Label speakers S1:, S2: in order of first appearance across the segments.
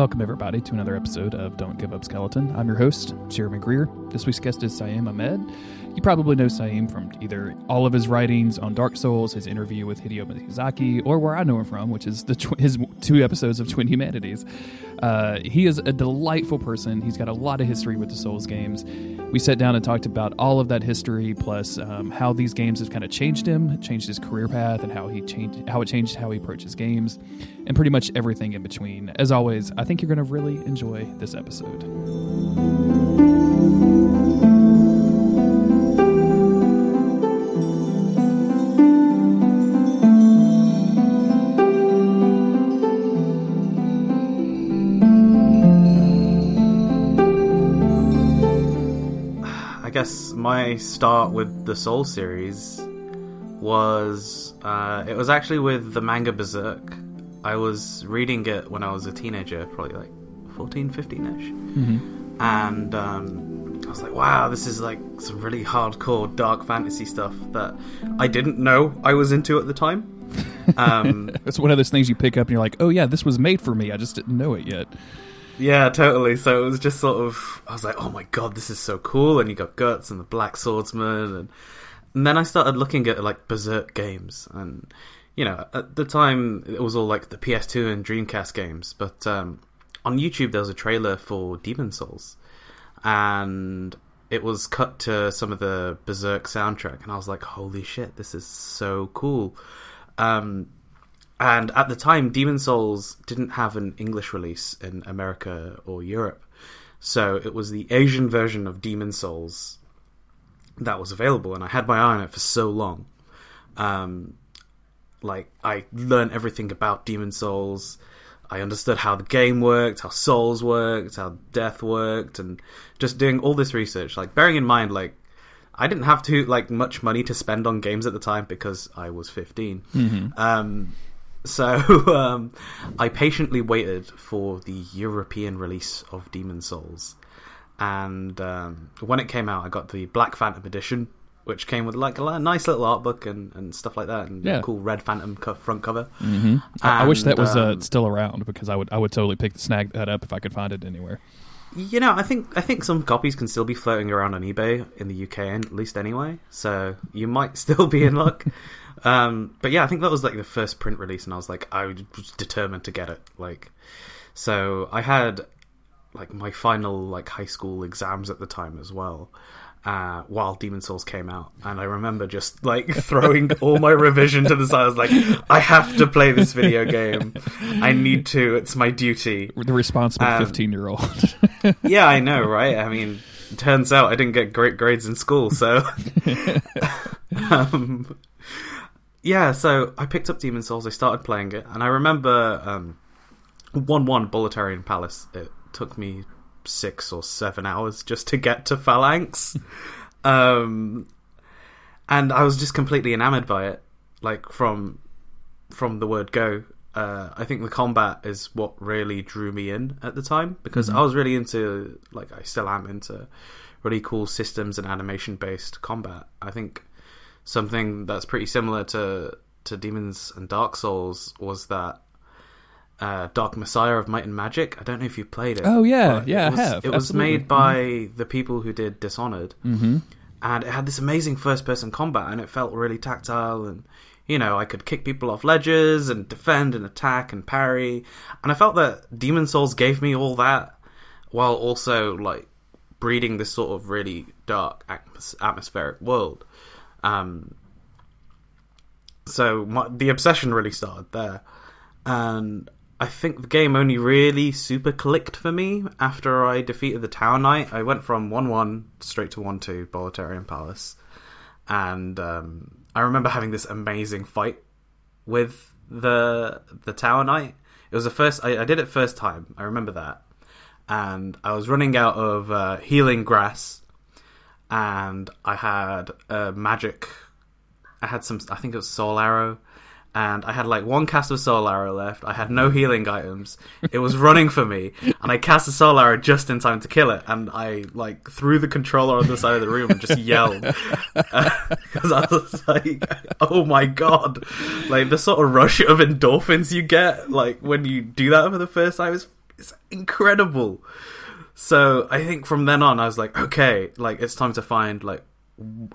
S1: Welcome, everybody, to another episode of Don't Give Up Skeleton. I'm your host, Jeremy Greer. This week's guest is Sayem Ahmed. You probably know Sayem from either all of his writings on Dark Souls, his interview with Hideo Miyazaki, or where I know him from, which is the tw- his two episodes of Twin Humanities. Uh, he is a delightful person. He's got a lot of history with the Souls games. We sat down and talked about all of that history, plus um, how these games have kind of changed him, changed his career path, and how he changed how it changed how he approaches games, and pretty much everything in between. As always, I think you're going to really enjoy this episode.
S2: I guess my start with the Soul series was uh, it was actually with the manga Berserk. I was reading it when I was a teenager, probably like 14, 15 ish. And um, I was like, wow, this is like some really hardcore dark fantasy stuff that I didn't know I was into at the time. Um,
S1: It's one of those things you pick up and you're like, oh yeah, this was made for me. I just didn't know it yet.
S2: Yeah, totally. So it was just sort of, I was like, oh my god, this is so cool. And you got Guts and the Black Swordsman. And, and then I started looking at like Berserk games. And, you know, at the time, it was all like the PS2 and Dreamcast games. But um, on YouTube, there was a trailer for Demon's Souls. And it was cut to some of the Berserk soundtrack. And I was like, holy shit, this is so cool. Um, and at the time, Demon's Souls didn't have an English release in America or Europe. So it was the Asian version of Demon's Souls that was available, and I had my eye on it for so long. Um, like, I learned everything about Demon's Souls. I understood how the game worked, how souls worked, how death worked, and just doing all this research. Like, bearing in mind, like, I didn't have to like much money to spend on games at the time because I was 15. Um, so um, I patiently waited for the European release of Demon's Souls, and um, when it came out, I got the Black Phantom edition, which came with like a nice little art book and, and stuff like that, and
S1: Yeah.
S2: a cool red Phantom co- front cover.
S1: I, I wish that
S2: And,
S1: was uh,
S2: um,
S1: still around because I would I would totally pick snag that up if I could find it anywhere.
S2: You know, I think I think some copies can still be floating around on eBay in the UK, at least anyway. So you might still be in luck. um, but yeah, I think that was like the first print release, and I was like, I was determined to get it. Like, so I had like my final like high school exams at the time as well. Uh, while Demon's Souls came out, and I remember just like throwing all my revision to the side. I was like, I have to play this video game. I need to. It's my duty.
S1: The responsible
S2: Um,
S1: fifteen year old.
S2: Yeah, I know, right? I mean, turns out I didn't get great grades in school, so. um, yeah, so I picked up Demon Souls, I started playing it, and I remember um, 1 1 Boletarian Palace. It took me six or seven hours just to get to Phalanx. um, and I was just completely enamored by it, like from from the word go. Uh, I think the combat is what really drew me in at the time because I was really into, like, I still am into really cool systems and animation based combat. I think something that's pretty similar to to Demons and Dark Souls was that uh, Dark Messiah of Might and Magic. I don't know if you played it.
S1: Oh, yeah. Yeah, I
S2: it was,
S1: have.
S2: It was
S1: Absolutely.
S2: made by the people who did Dishonored,
S1: mm-hmm.
S2: and it had this amazing first person combat, and it felt really tactile and. You know, I could kick people off ledges and defend and attack and parry. And I felt that Demon's Souls gave me all that while also, like, breeding this sort of really dark atmos- atmospheric world. Um, so my, the obsession really started there, and I think the game only really super clicked for me after I defeated the Tower Knight. I went from one one straight to one two Boletarian Palace, and um, I remember having this amazing fight with the the Tower Knight. It was the first I, I did it first time. I remember that, and I was running out of uh, healing grass, and I had a magic. I had some. I think it was Soul Arrow, and I had like one cast of Soul Arrow left. I had no healing items. It was running for me, and I cast a Soul Arrow just in time to kill it. And I like threw the controller on the side of the room and just yelled because I was like, "Oh my god!" Like the sort of rush of endorphins you get, like when you do that for the first time, is it's incredible. So I think from then on, I was like, okay, like it's time to find like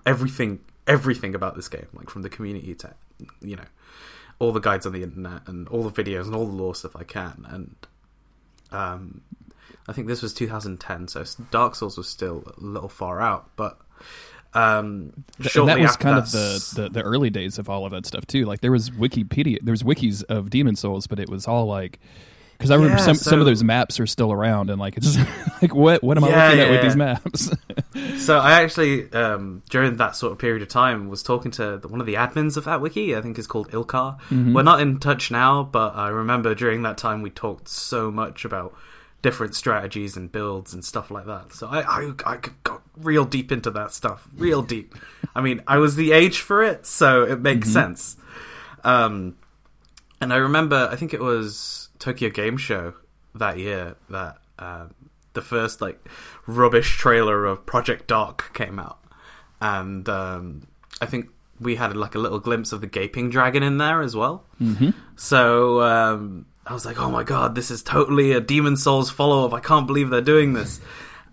S2: everything, everything about this game, like from the community to, you know, all the guides on the internet and all the videos and all the lore stuff I can. And um, I think this was 2010, so Dark Souls was still a little far out, but. Um,
S1: and that was kind of the, the, the early days of all of that stuff too. Like there was Wikipedia, there was wikis of Demon's Souls, but it was all like because I remember yeah, some so, some of those maps are still around, and like it's like what what am I looking yeah, at with these maps?
S2: so I actually um, during that sort of period of time was talking to one of the admins of that wiki. I think is called Ilkar. Mm-hmm. We're not in touch now, but I remember during that time we talked so much about different strategies and builds and stuff like that. So I, I, I got real deep into that stuff, real deep. I mean, I was the age for it, so it makes mm-hmm. sense. Um, and I remember, I think it was Tokyo Game Show that year that um, the first like rubbish trailer of Project Dark came out, and um, I think we had like a little glimpse of the gaping dragon in there as well.
S1: Mm-hmm.
S2: So um, I was like, oh my god, this is totally a Demon's Souls follow up. I can't believe they're doing this.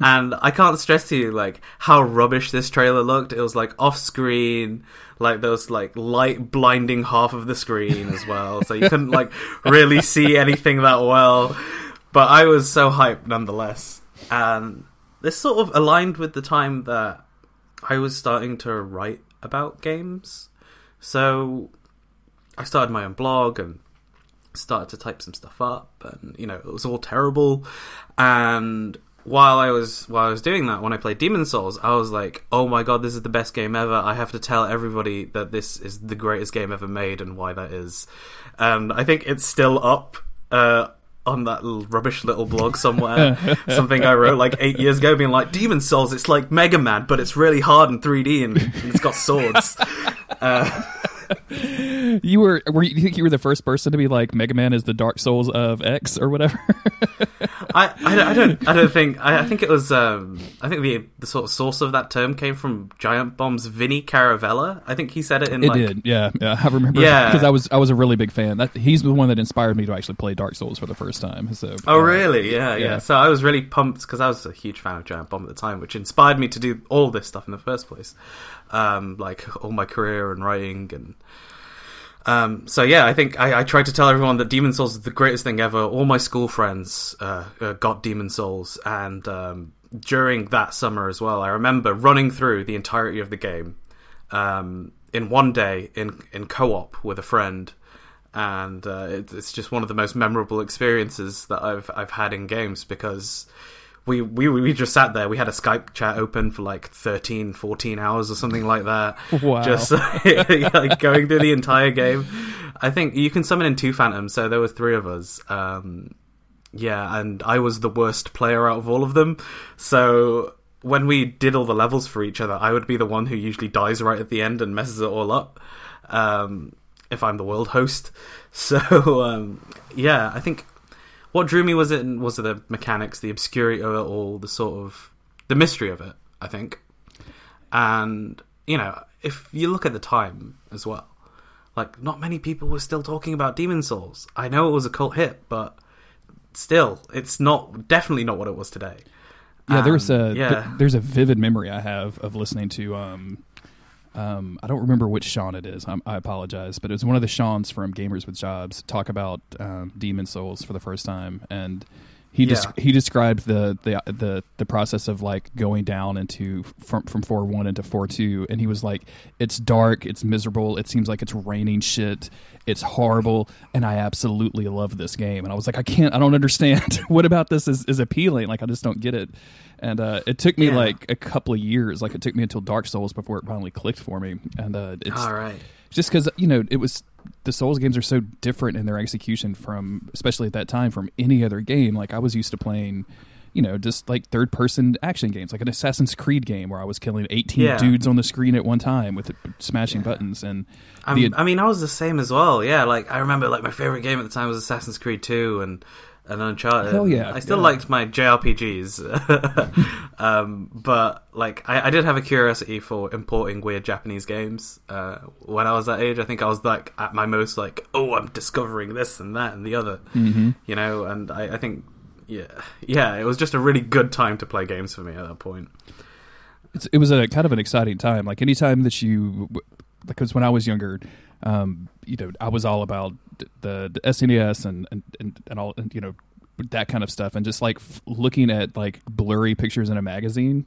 S2: And I can't stress to you like how rubbish this trailer looked. It was like off screen, like there was like light blinding half of the screen as well, so you couldn't like really see anything that well. But I was so hyped nonetheless, and this sort of aligned with the time that I was starting to write about games. So I started my own blog and started to type some stuff up, and you know it was all terrible. And while I was while I was doing that, when I played Demon's Souls, I was like, "Oh my god, this is the best game ever! I have to tell everybody that this is the greatest game ever made, and why that is." And I think it's still up. Uh, on that rubbish little blog somewhere, something I wrote like eight years ago, being like, "Demon's Souls, it's like Mega Man, but it's really hard in 3D and, and it's got swords." uh,
S1: you were were you, you think you were the first person to be like Mega Man is the Dark Souls of X or whatever?
S2: I, I, I, don't I don't think I, I think it was um, I think the the sort of source of that term came from Giant Bomb's Vinny Caravella. I think he said it in
S1: it
S2: like,
S1: did yeah yeah I remember yeah because I was I was a really big fan. That he's the one that inspired me to actually play Dark Souls for the first time. So
S2: oh uh, really yeah, yeah, yeah so I was really pumped because I was a huge fan of Giant Bomb at the time, which inspired me to do all this stuff in the first place. Um, like all my career and writing and um, so yeah, I think I, I, tried to tell everyone that Demon's Souls is the greatest thing ever. All my school friends uh, uh, got Demon's Souls, and um, during that summer as well, I remember running through the entirety of the game um, in one day in in co-op with a friend, and uh, it, it's just one of the most memorable experiences that I've I've had in games because we, we we just sat there. We had a Skype chat open for like 13, 14 hours or something like that.
S1: Wow.
S2: Just like going through the entire game. I think you can summon in two phantoms, so there were three of us. Um, yeah, and I was the worst player out of all of them. So when we did all the levels for each other, I would be the one who usually dies right at the end and messes it all up. Um, if I'm the world host. So um, yeah, I think what drew me was it was it the mechanics, the obscurity of it all, the sort of the mystery of it. I think, and you know, if you look at the time as well, like not many people were still talking about Demon's Souls. I know it was a cult hit, but still, it's not definitely not what it was today.
S1: Yeah, there's a yeah. Th- there's a vivid memory I have of listening to um, um, I don't remember which Sean it is. I apologize, but it was one of the Sean's from Gamers with Jobs talk about um, Demon's Souls for the first time, and he yeah. des- he described the, the the the process of like going down into from from four one into four two, and he was like, "It's dark, it's miserable, it seems like it's raining shit, it's horrible, and I absolutely love this game." And I was like, "I can't, I don't understand. what about this is is appealing? Like, I just don't get it." and uh, it took me yeah. like a couple of years. Like it took me until Dark Souls before it finally clicked for me. And uh, it's
S2: all right.
S1: Just because you know it was the Souls games are so different in their execution from, especially at that time, from any other game. Like I was used to playing you know, just like third person action games, like an Assassin's Creed game where I was killing 18 yeah. dudes on the screen at one time with smashing yeah. buttons. And
S2: the, I mean, I was the same as well. Yeah. Like I remember like my favorite game at the time was Assassin's Creed 2 and and Uncharted.
S1: Hell yeah!
S2: I still
S1: yeah.
S2: liked my JRPGs, um, but like I, I, did have a curiosity for importing weird Japanese games. Uh, when I was that age, I think I was like at my most like, oh, I'm discovering this and that and the other,
S1: mm-hmm.
S2: you know. And I, I think yeah, yeah, it was just a really good time to play games for me at that point.
S1: It's, it was a kind of an exciting time. Like anytime that you, because when I was younger, um, you know, I was all about the, the SNES and, and, and, and all, and, you know, that kind of stuff. And just like f- looking at like blurry pictures in a magazine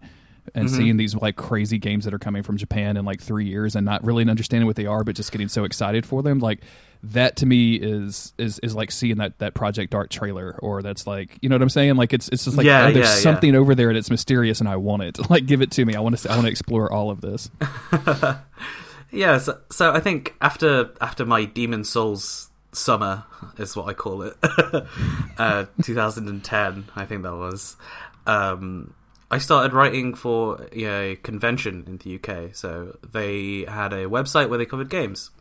S1: and
S2: Mhm.
S1: seeing these like crazy games that are coming from Japan in like three years and not really understanding what they are, but just getting so excited for them. Like that to me is, is, is like seeing that, that Project Dark trailer or that's like, you know what I'm saying? Like it's, it's just like,
S2: Yeah,
S1: oh, there's
S2: yeah, yeah.
S1: something over there and it's mysterious and I want it. Like give it to me. I want to, I want to explore all of this.
S2: Yeah, so, so I think after after my Demon's Souls summer is what I call it, uh, 2010, I think that was. Um, I started writing for a convention in the UK. So they had a website where they covered games,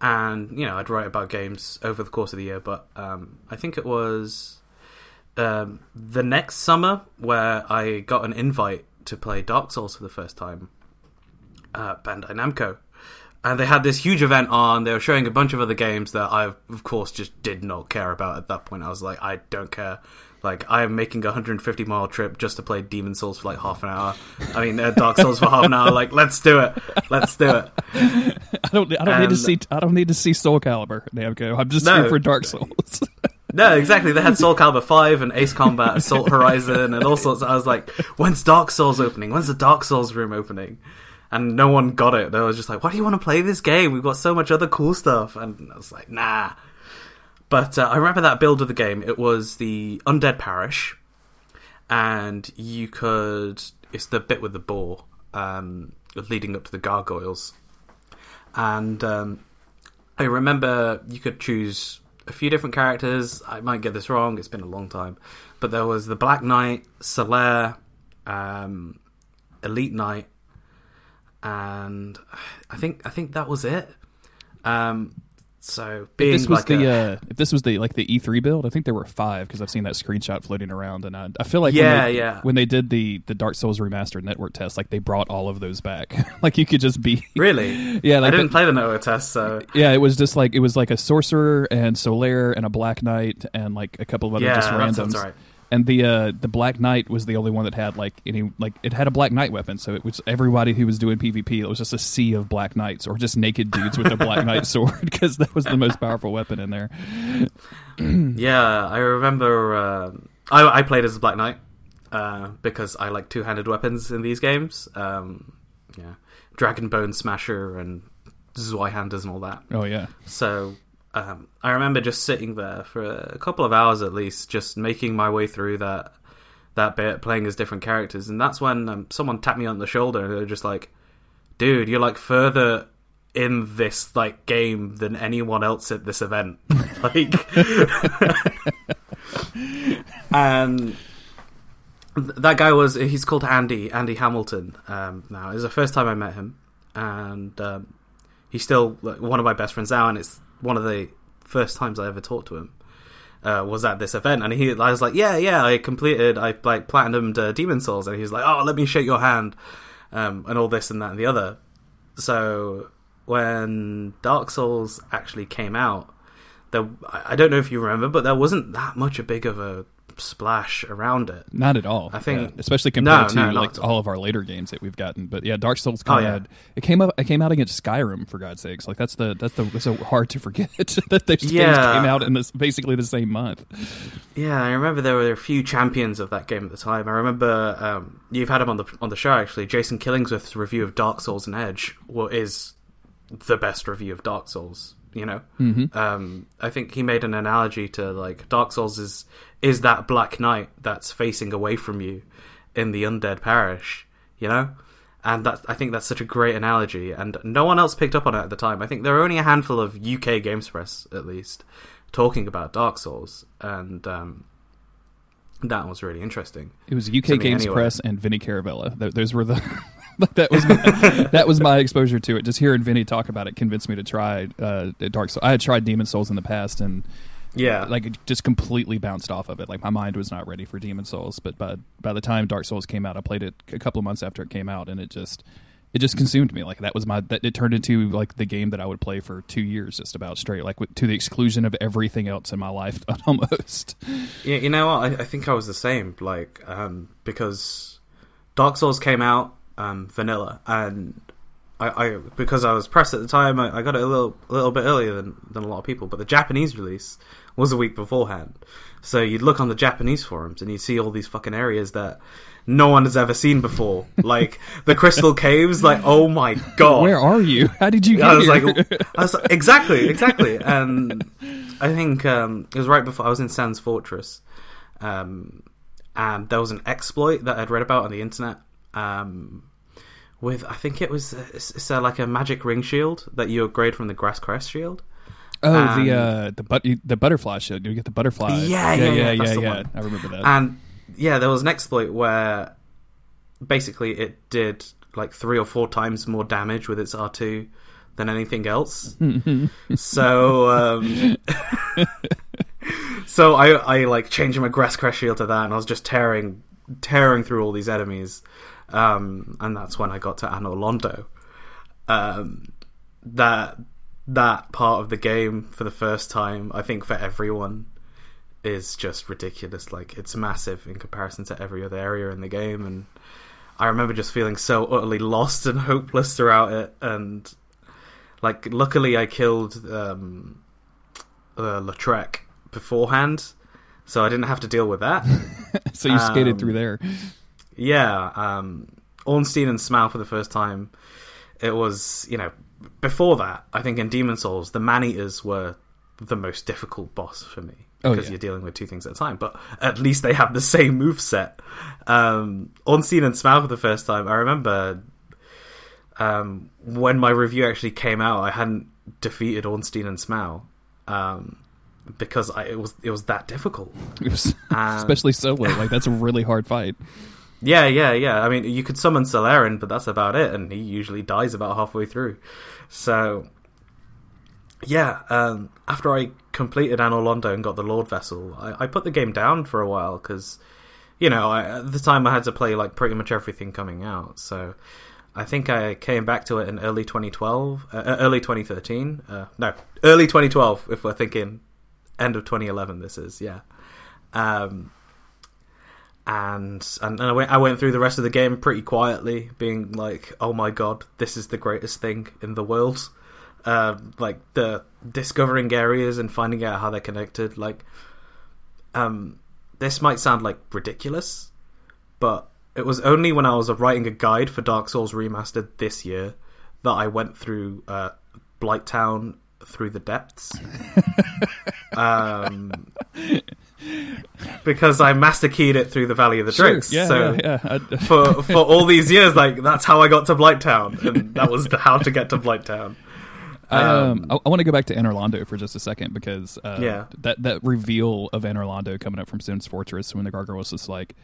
S2: and you know I'd write about games over the course of the year. But um, I think it was um, the next summer where I got an invite to play Dark Souls for the first time Bandai Namco. And they had this huge event on. They were showing a bunch of other games that I, of course, just did not care about at that point. I was like, I don't care. Like, I am making a 150 mile trip just to play Demon's Souls for like half an hour. I mean, uh, Dark Souls for half an hour. Like, let's do it. Let's do it.
S1: I don't. I don't need to see. I don't need to see Soul Calibur, Namco. I'm just
S2: No.
S1: here for Dark Souls.
S2: No, exactly. They had Soul Calibur 5 and Ace Combat, Assault Horizon, and all sorts. I was like, when's Dark Souls opening? When's the Dark Souls room opening? And no one got it. They were just like, why do you want to play this game? We've got so much other cool stuff. And I was like, nah. But uh, I remember that build of the game. It was the Undead Parish. And you could. It's the bit with the boar um, leading up to the gargoyles. And um, I remember you could choose a few different characters. I might get this wrong. It's been a long time, but there was the Black Knight, Solaire, um, Elite Knight, and I think I think that was it. Um, so being
S1: this was
S2: like
S1: the.
S2: a-
S1: uh, if this was the like the E3 build, I think there were five because I've seen that screenshot floating around, and I, I feel like
S2: Yeah,
S1: when they,
S2: yeah.
S1: when they did the the Dark Souls remastered network test, like they brought all of those back. like you could just be.
S2: really,
S1: Yeah, Like,
S2: I
S1: didn't
S2: play the Noah test, so
S1: Yeah, it was just like it was like a sorcerer and Solaire and a Black Knight and like a couple of other
S2: yeah,
S1: just
S2: that
S1: randoms.
S2: sounds right.
S1: And the uh, the Black Knight was the only one that had like any like it had a Black Knight weapon, so it was everybody who was doing PvP. It was just a sea of Black Knights or just naked dudes with a Black Knight sword because that was the most powerful weapon in there.
S2: Yeah, I remember. Uh, I, I played as a Black Knight uh, because I like two-handed weapons in these games. Um, yeah, Dragon Bone Smasher and Zweihanders and all that.
S1: Oh yeah,
S2: So um, I remember just sitting there for a couple of hours at least, just making my way through that that bit, playing as different characters, and that's when um, someone tapped me on the shoulder and they're just like, "Dude, you're like further." In this like game than anyone else at this event, like, and that guy was he's called Andy Andy Hamilton. Um, now it was the first time I met him, and um, he's still like, one of my best friends now, and it's one of the first times I ever talked to him. Uh, was at this event, and he, I was like, yeah, yeah, I completed, I like platinumed uh, Demon's Souls, and he was like, oh, let me shake your hand, um, and all this and that and the other. So when Dark Souls actually came out, there, I I don't know if you remember, but there wasn't that much a big of a splash around it.
S1: not at all.
S2: I think-
S1: Yeah, especially compared
S2: No,
S1: to
S2: no, not
S1: like
S2: all.
S1: all of our later games that we've gotten. But yeah, Dark Souls
S2: Oh,
S1: kind
S2: yeah.
S1: of it came up. It came out against Skyrim for God's sakes. Like that's the that's the that's so hard to forget that those games came out in this basically the same month.
S2: Yeah, I remember there were a few champions of that game at the time. I remember um, you've had him on the on the show actually. Jason Killingsworth's review of Dark Souls and Edge is the best review of Dark Souls. You know,
S1: Mm-hmm.
S2: um, I think he made an analogy to like Dark Souls is is that Black Knight that's facing away from you in the undead parish. You know, and that I think that's such a great analogy, and no one else picked up on it at the time. I think there were only a handful of UK Games Press, at least, talking about Dark Souls, and um, that was really interesting.
S1: It was UK Games
S2: anyway.
S1: Press and Vinny Caravella. Th- those were the that was my, that was my exposure to it. Just hearing Vinny talk about it convinced me to try uh, Dark Souls. I had tried Demon's Souls in the past and
S2: Yeah,
S1: like it just completely bounced off of it. Like my mind was not ready for Demon's Souls, but by by the time Dark Souls came out, I played it a couple of months after it came out, and it just it just consumed me. Like that was my that it turned into like the game that I would play for two years just about straight, like to the exclusion of everything else in my life almost.
S2: Yeah, you know what? I, I think I was the same. Like um, because Dark Souls came out um, vanilla, and I, I because I was pressed at the time, I, I got it a little a little bit earlier than than a lot of people. But the Japanese release was a week beforehand, so you'd look on the Japanese forums and you'd see all these fucking areas that no one has ever seen before, like the Crystal Caves. Like, oh my god,
S1: Where are you? How did you get
S2: I was like, I was like, exactly, exactly. And I think um, it was right before I was in Sen's Fortress, um, and there was an exploit that I'd read about on the internet. Um, with I think it was it's, it's uh, like a magic ring shield that you upgrade from the grass crest shield.
S1: oh,
S2: um,
S1: the uh, the but the butterfly shield. You get the butterfly.
S2: Yeah, yeah,
S1: yeah,
S2: yeah,
S1: yeah. yeah. I remember that.
S2: And yeah, there was an exploit where basically it did like three or four times more damage with its R two than anything else. so um, so I I like changed my grass crest shield to that, and I was just tearing tearing through all these enemies, um, and that's when I got to Anor Londo. Um, that that part of the game for the first time, I think for everyone, is just ridiculous. Like it's massive in comparison to every other area in the game, and I remember just feeling so utterly lost and hopeless throughout it. And like, luckily, I killed um, uh, Lautrec beforehand, so I didn't have to deal with that.
S1: so you skated
S2: um,
S1: through there.
S2: Yeah, um, Ornstein and Smough for the first time. It was, you know, before that, I think in Demon's Souls, the Man Eaters were the most difficult boss for me
S1: Oh,
S2: because
S1: yeah.
S2: you're dealing with two things at a time. But at least they have the same move set. Um, Ornstein and Smough for the first time. I remember um, when my review actually came out, I hadn't defeated Ornstein and Smough um, because I, it was it was that difficult.
S1: It was, especially solo. Like that's a really hard fight.
S2: Yeah, yeah, yeah. I mean, you could summon Solaren, but that's about it, and he usually dies about halfway through. So, yeah. Um, after I completed Anor Londo and got the Lord Vessel, I, I put the game down for a while because, you know, I, at the time I had to play like pretty much everything coming out. So, I think I came back to it in early 2012, uh, uh, early 2013. Uh, no, early 2012. If we're thinking end of 2011, this is yeah. Um, and and, and I went I went through the rest of the game pretty quietly, being like, "Oh my god, this is the greatest thing in the world." Uh, like the discovering areas and finding out how they're connected. Like, um, this might sound like ridiculous, but it was only when I was writing a guide for Dark Souls Remastered this year that I went through uh, Blight Town through the depths. um, because I master keyed it through the Valley of the Drakes.
S1: yeah,
S2: so
S1: yeah, yeah. I-
S2: for for all these years, like that's how I got to Blight Town, and that was the how to get to Blight Town.
S1: I, um,
S2: Um,
S1: I, I want to go back to Anor Londo for just a second because uh,
S2: Yeah.
S1: that that reveal of Anor Londo coming up from Sen's Fortress when the gargoyles just like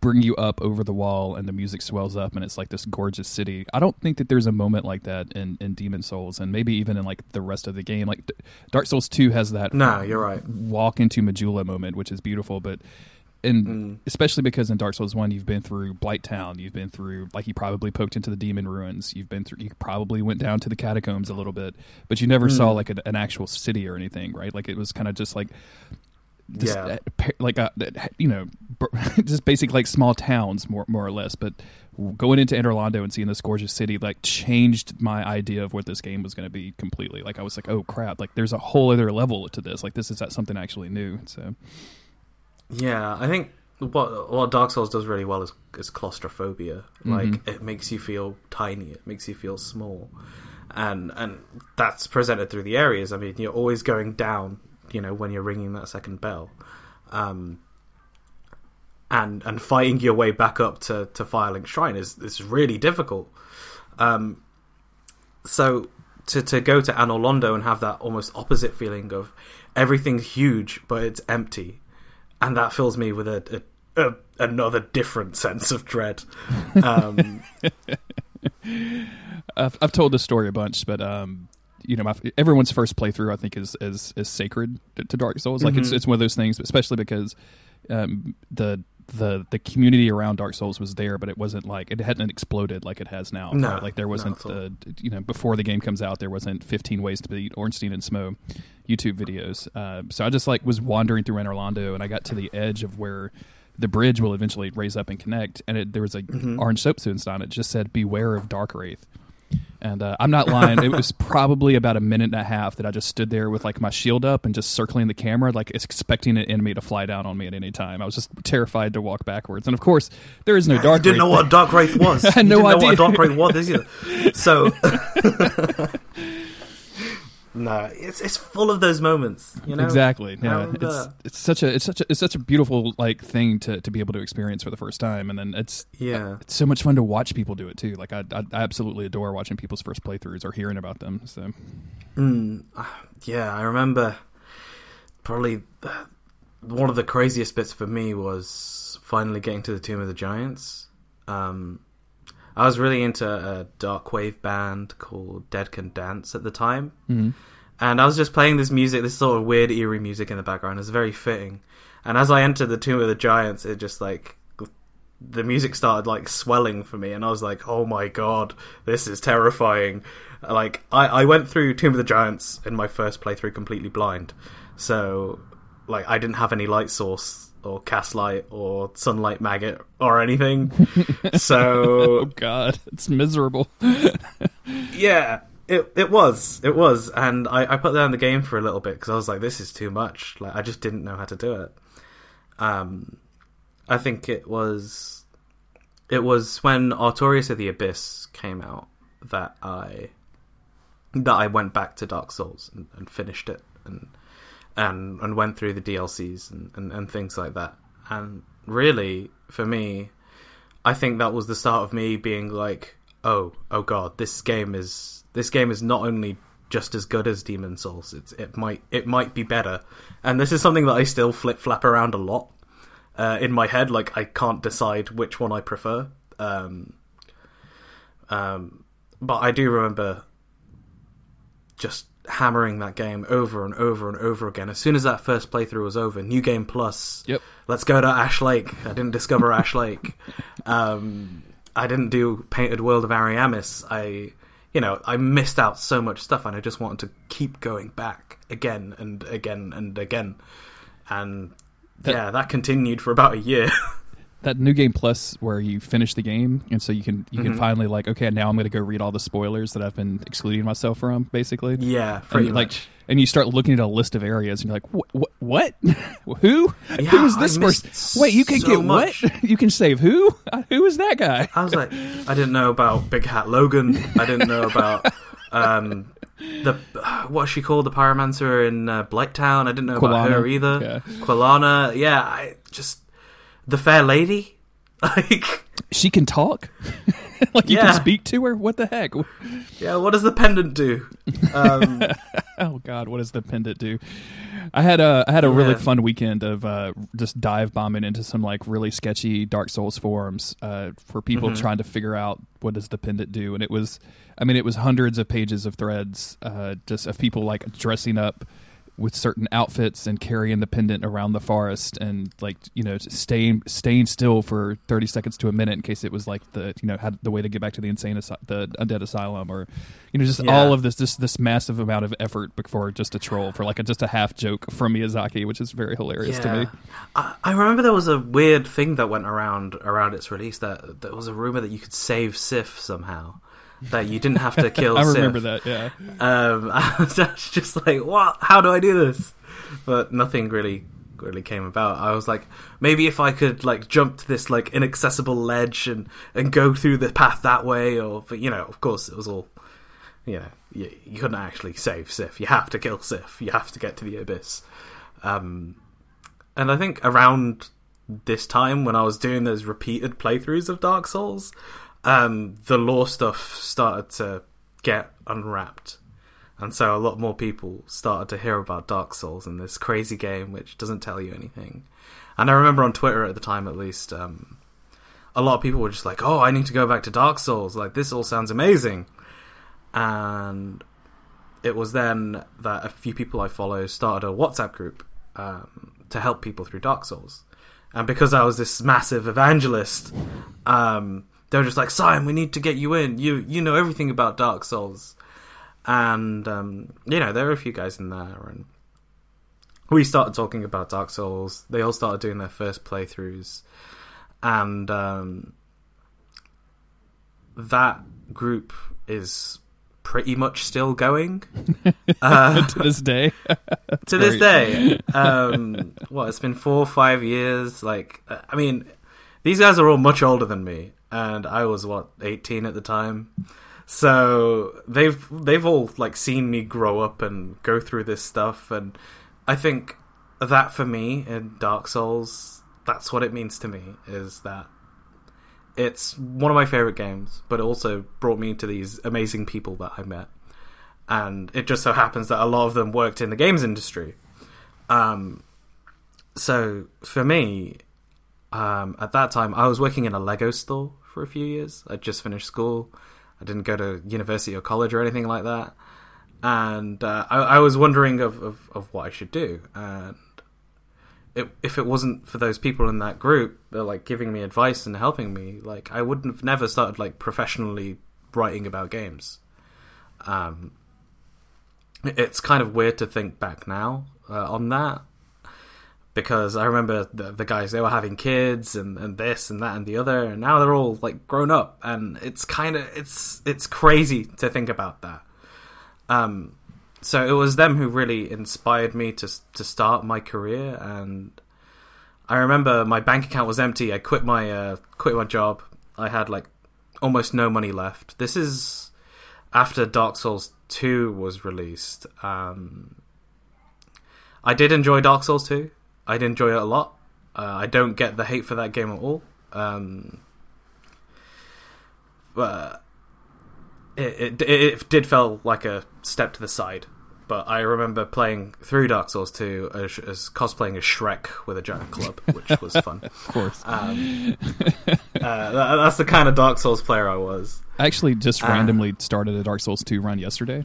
S1: bring you up over the wall and the music swells up and it's like this gorgeous city. I don't think that there's a moment like that in, in Demon's Souls and maybe even in like the rest of the game. Like Dark Souls Two has that
S2: Nah, you're right.
S1: walk into Majula moment, which is beautiful, but and
S2: Mm.
S1: especially because in Dark Souls One, you've been through Blight Town, you've been through like you probably poked into the demon ruins, you've been through, you probably went down to the catacombs a little bit, but you never saw
S2: Mm.
S1: like an, an actual city or anything, right? Like it was kind of just like. This,
S2: Yeah.
S1: uh, like a, you know, just basic like small towns, more more or less. But going into Anor Londo and seeing this gorgeous city, like changed my idea of what this game was going to be completely. Like I was like, oh crap! Like there's a whole other level to this. Like this is that something actually new. So
S2: Yeah, I think what what Dark Souls does really well is is claustrophobia. Like
S1: Mhm.
S2: it makes you feel tiny, it makes you feel small, and and that's presented through the areas. I mean, you're always going down. You know, when you're ringing that second bell, um, and and fighting your way back up to to Firelink Shrine is is really difficult. Um, so to to go to Anor Londo and have that almost opposite feeling of everything's huge but it's empty, and that fills me with a, a, a another different sense of dread. Um,
S1: I've, I've told this story a bunch, but um, you know, my, everyone's first playthrough I think is is, is sacred to, Dark Souls. Like it's
S2: Mhm.
S1: it's one of those things, especially because um, the the the community around Dark Souls was there, but it wasn't like it hadn't exploded like it has now.
S2: No,
S1: right? like there wasn't
S2: not at all.
S1: the you know before the game comes out, there wasn't 15 ways to beat Ornstein and Smough YouTube videos. Uh, so I just like was wandering through Anor Londo, and I got to the edge of where the bridge will eventually raise up and connect, and it, there was a
S2: Mm-hmm.
S1: orange soapstone sign. It just said "Beware of Dark Wraith." And uh, I'm not lying. it was probably about a minute and a half that I just stood there with like my shield up and just circling the camera, like expecting an enemy to fly down on me at any time. I was just terrified to walk backwards. And of course, there is no dark.
S2: You didn't know what Dark Wraith was.
S1: I had
S2: You
S1: no idea.
S2: what a Dark Wraith was either. So, no, it's it's full of those moments. You know
S1: exactly. Yeah, it's it's such a it's such a it's such a beautiful like thing to to be able to experience for the first time, and then it's
S2: Yeah,
S1: it's so much fun to watch people do it too. Like I I, I absolutely adore watching people's first playthroughs or hearing about them. So
S2: Mm, ah, yeah, I remember probably uh, one of the craziest bits for me was finally getting to the Tomb of the Giants. Um, I was really into a dark wave band called Dead Can Dance at the time,
S1: mhm.
S2: and I was just playing this music, this sort of weird eerie music in the background. It's very fitting. And as I entered the Tomb of the Giants, it just like the music started like swelling for me, and I was like, "Oh my god, this is terrifying!" Like I, I went through Tomb of the Giants in my first playthrough completely blind, so like I didn't have any light source or cast light or sunlight maggot or anything. So, oh
S1: god, it's miserable.
S2: yeah, it it was it was, and I, I put down the game for a little bit because I was like, "This is too much." Like I just didn't know how to do it. Um, I think it was it was when Artorias of the Abyss came out that I that I went back to Dark Souls and, and finished it and and and went through the DLCs and, and, and things like that. And really, for me, I think that was the start of me being like, oh, oh god, this game is this game is not only just as good as Demon's Souls. It's it might it might be better. And this is something that I still flip flap around a lot uh, in my head. Like I can't decide which one I prefer. Um, um, but I do remember just hammering that game over and over and over again. As soon as that first playthrough was over, New Game Plus.
S1: Yep.
S2: Let's go to Ash Lake. I didn't discover Ash Lake. Um, I didn't do Painted World of Ariamis. I, you know, I missed out so much stuff, and I just wanted to keep going back again and again and again. And
S1: That-
S2: yeah, that continued for about a year.
S1: that new game plus where you finish the game and so you can you can
S2: Mhm.
S1: finally like okay now i'm going to go read all the spoilers that i've been excluding myself from basically
S2: yeah, pretty
S1: and, like
S2: much.
S1: and you start looking at a list of areas and you're like what what, what? who
S2: Yeah,
S1: who is this person wait you can
S2: so
S1: get
S2: much.
S1: what you can save who Uh, who is that guy
S2: I was like, I didn't know about Big Hat Logan. I didn't know about um, the what's she called, the pyromancer in uh, Blighttown. I didn't know about her either.
S1: yeah.
S2: Quelana, yeah, I just the fair lady. Like,
S1: she can talk like you
S2: Yeah.
S1: can speak to her what the heck
S2: yeah, what does the pendant do? Um,
S1: oh god what does the pendant do i had a i had a really fun weekend of uh just dive bombing into some like really sketchy dark souls forums uh for people
S2: Mm-hmm.
S1: trying to figure out what does the pendant do and it was i mean it was hundreds of pages of threads uh just of people like dressing up with certain outfits and carrying the pendant around the forest and like you know staying staying still for 30 seconds to a minute in case it was like the you know had the way to get back to the insane asi- the undead asylum or you know just
S2: Yeah.
S1: all of this just this massive amount of effort before just a troll for like a, just a half joke from Miyazaki which is very hilarious to me
S2: I, I remember there was a weird thing that went around around its release that there was a rumor that you could save Sif somehow. That you didn't have to kill
S1: I
S2: Sif.
S1: remember that yeah
S2: Um, I was just like, what? How do I do this? But nothing really, really came about. I was like, maybe if I could like jump to this like inaccessible ledge and and go through the path that way, or but you know, of course, it was all, you know, you, you couldn't actually save Sif. You have to kill Sif. You have to get to the abyss. Um, and I think around this time when I was doing those repeated playthroughs of Dark Souls, um, the lore stuff started to get unwrapped. And so a lot more people started to hear about Dark Souls and this crazy game which doesn't tell you anything. And I remember on Twitter at the time, at least, um, a lot of people were just like, "Oh, I need to go back to Dark Souls. Like this all sounds amazing." And it was then that a few people I follow started a WhatsApp group um, to help people through Dark Souls. and because I was this massive evangelist, um, they were just like, "Sayem, we need to get you in. You you know everything about Dark Souls." And um, you know there were a few guys in there, and we started talking about Dark Souls. They all started doing their first playthroughs, and um, that group is pretty much still going uh,
S1: to this day.
S2: to this day. Um, what it's been four or five years. Like, I mean, these guys are all much older than me, and I was what eighteen at the time. So they've they've all like seen me grow up and go through this stuff, and I think that for me in Dark Souls, that's what it means to me. Is that it's one of my favorite games, but it also brought me to these amazing people that I met, and it just so happens that a lot of them worked in the games industry. Um, so for me, um, at that time, I was working in a Lego store for a few years. I just finished school. I didn't go to university or college or anything like that, and uh, I, I, was wondering of, of, of, what I should do. And it, if it wasn't for those people in that group, like giving me advice and helping me, like I wouldn't have never started like professionally writing about games. Um, it's kind of weird to think back now uh, on that because I remember the, the, guys they were having kids and, and this and that and the other, and now they're all like grown up, and it's kind of it's it's crazy to think about that. Um, so it was them who really inspired me to to start my career, and I remember my bank account was empty. I quit my uh, quit my job. I had like almost no money left. This is after Dark Souls Two was released. Um, I did enjoy Dark Souls Two. I did enjoy it a lot. Uh, I don't get the hate for that game at all. Um, but it, it, it did feel like a step to the side. But I remember playing through Dark Souls 2 as, as cosplaying as Shrek with a giant club, which was fun.
S1: of course.
S2: Um, uh, that, that's the kind of Dark Souls player I was.
S1: I actually just uh, randomly started a Dark Souls 2 run yesterday.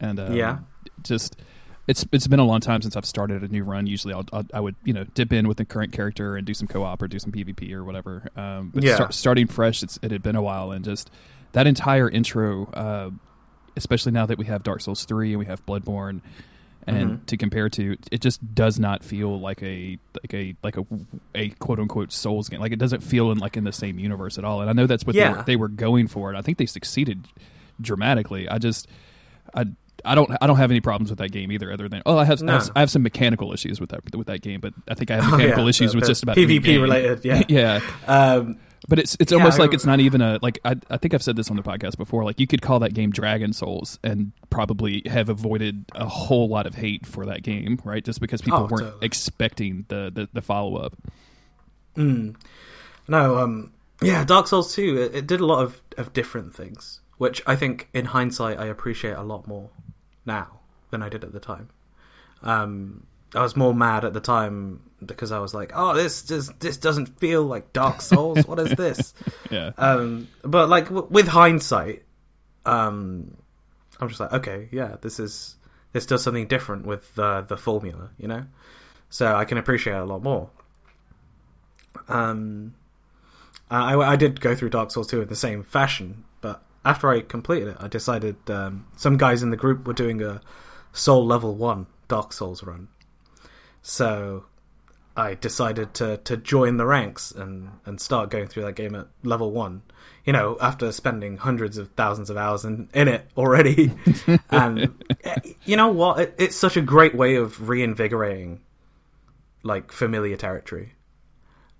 S1: And um,
S2: yeah,
S1: just it's it's been a long time since I've started a new run. Usually, I'll, I'll I would you know dip in with the current character and do some co op or do some PvP or whatever. Um, but
S2: yeah.
S1: start, starting fresh, it's, it had been a while, and just that entire intro, uh, especially now that we have Dark Souls three and we have Bloodborne, and mm-hmm. to compare to, it just does not feel like a like a like a a quote unquote Souls game. Like it doesn't feel in like in the same universe at all. And I know that's what yeah. they, were, they were going for, and I think they succeeded dramatically. I just I I don't I don't have any problems with that game either. Other than oh, I have, no. I have, I have some mechanical issues with that with that game, but I think I have mechanical oh, yeah. issues the, with the just about
S2: PvP related. Yeah,
S1: yeah.
S2: Um,
S1: but it's it's almost like it's not even a like I I think I've said this on the podcast before. Like you could call that game Dragon Souls and probably have avoided a whole lot of hate for that game, right? Just because people
S2: oh,
S1: weren't
S2: totally.
S1: expecting the the, the follow up.
S2: Mm. No, um, yeah, Dark Souls two. It, it did a lot of of different things, which I think in hindsight I appreciate a lot more now than I did at the time. Um, I was more mad at the time because I was like, "Oh, this just this doesn't feel like Dark Souls. what is this?"
S1: yeah.
S2: Um, but like w- with hindsight, um, I'm just like, okay, yeah, this is this does something different with the the formula, you know. So I can appreciate it a lot more. Um, I, I did go through Dark Souls 2 in the same fashion, after I completed it, I decided um, some guys in the group were doing a Soul Level One Dark Souls run, so I decided to to join the ranks and and start going through that game at level one. You know, after spending hundreds of thousands of hours in, in it already, and eh, you know what? It, it's such a great way of reinvigorating like familiar territory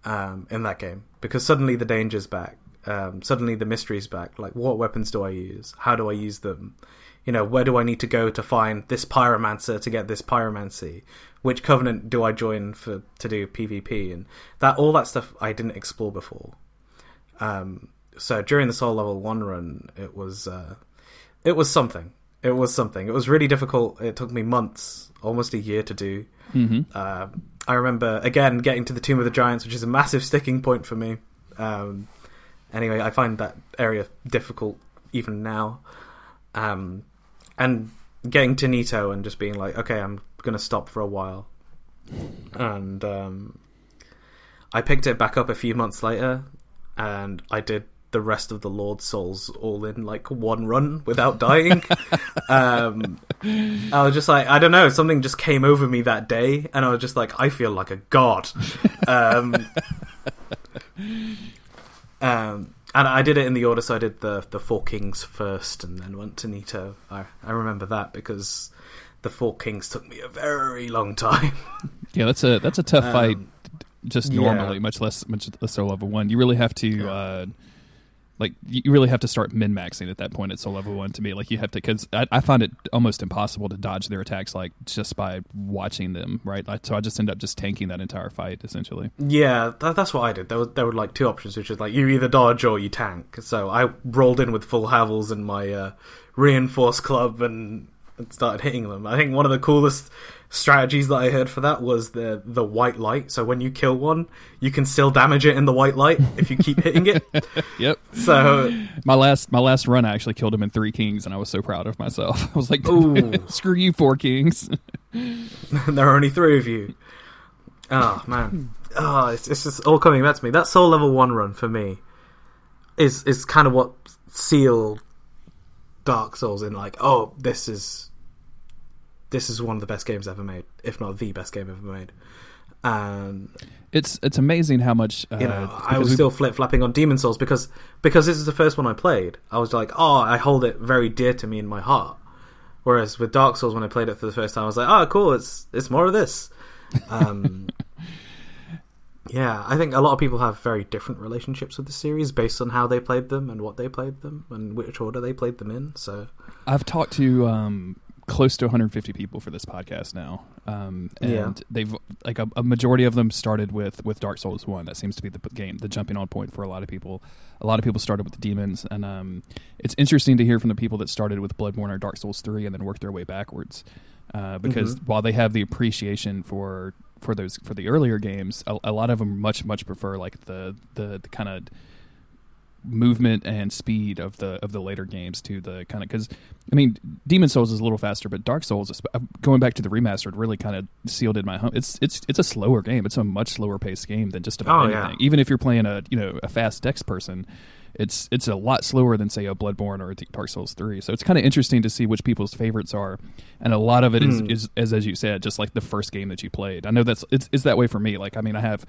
S2: um, in that game because suddenly the danger's back. Um, suddenly the mystery's back. Like, what weapons do I use? How do I use them? you know, where do I need to go to find this pyromancer to get this pyromancy? Which covenant do I join for to do PvP? And that all that stuff I didn't explore before. Um, so during the Soul Level One run, it was uh, it was something. It was something. It was really difficult. It took me months, almost a year to do.
S1: Mm-hmm.
S2: Uh, I remember again getting to the Tomb of the Giants, which is a massive sticking point for me. Um, anyway, I find that area difficult even now. Um, and getting to Nito and just being like, okay, I'm gonna stop for a while, and um, I picked it back up a few months later, and I did the rest of the Lord Souls all in like one run without dying. um, I was just like, I don't know, something just came over me that day, and I was just like, I feel like a god. Um, um, and I did it in the order, so I did the the Four Kings first, and then went to Nito. I I remember that because the Four Kings took me a very long time.
S1: yeah, that's a that's a tough
S2: Um,
S1: fight. Just normally,
S2: yeah.
S1: much less much less so level one. You really have to.
S2: Yeah.
S1: Uh, like you really have to start min maxing at that point at soul level one to me. Like you have to because I, I find it almost impossible to dodge their attacks like just by watching them. Right, like, so I just end up just tanking that entire fight essentially.
S2: Yeah, that, that's what I did. There were there were like two options, which is like you either dodge or you tank. So I rolled in with full Havels and my uh, reinforced club and, and started hitting them. I think one of the coolest strategies that I heard for that was the the white light. So when you kill one, you can still damage it in the white light if you keep hitting it.
S1: Yep.
S2: So
S1: My last my last run, I actually killed him in three kings, and I was so proud of myself. I was like,
S2: Ooh.
S1: "Screw you, four kings."
S2: there are only three of you. Oh man, oh, it's, it's just all coming back to me. That soul level one run for me is is kind of what sealed Dark Souls in like, oh, this is this is one of the best games ever made, if not the best game ever made. And
S1: It's it's amazing how much uh,
S2: you know, I was
S1: we-
S2: still flip flapping on Demon's Souls because because this is the first one I played. I was like, oh, I hold it very dear to me in my heart. Whereas with Dark Souls, when I played it for the first time, I was like, oh, cool, it's it's more of this. Um, yeah, I think a lot of people have very different relationships with the series based on how they played them and what they played them and which order they played them in. So
S1: I've talked to um, close to 150 people for this podcast now, um, and
S2: Yeah.
S1: they've like a, a majority of them started with with Dark Souls one. That seems to be the game, the jumping on point for a lot of people. A lot of people started with the demons, and um, it's interesting to hear from the people that started with Bloodborne or Dark Souls three and then worked their way backwards. Uh, because
S2: Mhm.
S1: while they have the appreciation for for those for the earlier games, a, a lot of them much much prefer like the the, the kind of movement and speed of the of the later games to the kind of because I mean Demon's Souls is a little faster, but Dark Souls is- uh, going back to the remastered really kind of sealed in my home. It's it's it's a slower game. It's a much slower paced game than just about
S2: Oh, yeah.
S1: anything. Even if you're playing a you know a fast Dex person. It's it's a lot slower than say a Bloodborne or a Dark Souls three, so it's kind of interesting to see which people's favorites are, and a lot of it is,
S2: Hmm.
S1: is as as you said, just like the first game that you played. I know that's it's, it's that way for me. Like I mean, I have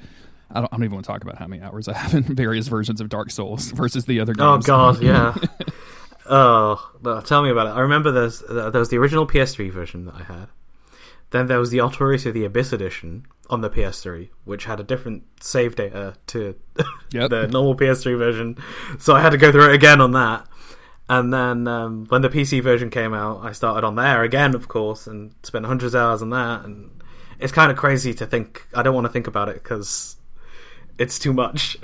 S1: I don't, I don't even want to talk about how many hours I have in various versions of Dark Souls versus the other games.
S2: Oh god, yeah. oh, tell me about it. I remember there's there was the original PS3 version that I had. Then there was the Artorias the Abyss edition on the PS3, which had a different save data to
S1: Yep.
S2: the normal PS3 version. So I had to go through it again on that. And then um, when the PC version came out, I started on there again, of course, and spent hundreds of hours on that. And it's kind of crazy to think. I don't want to think about it because it's too much.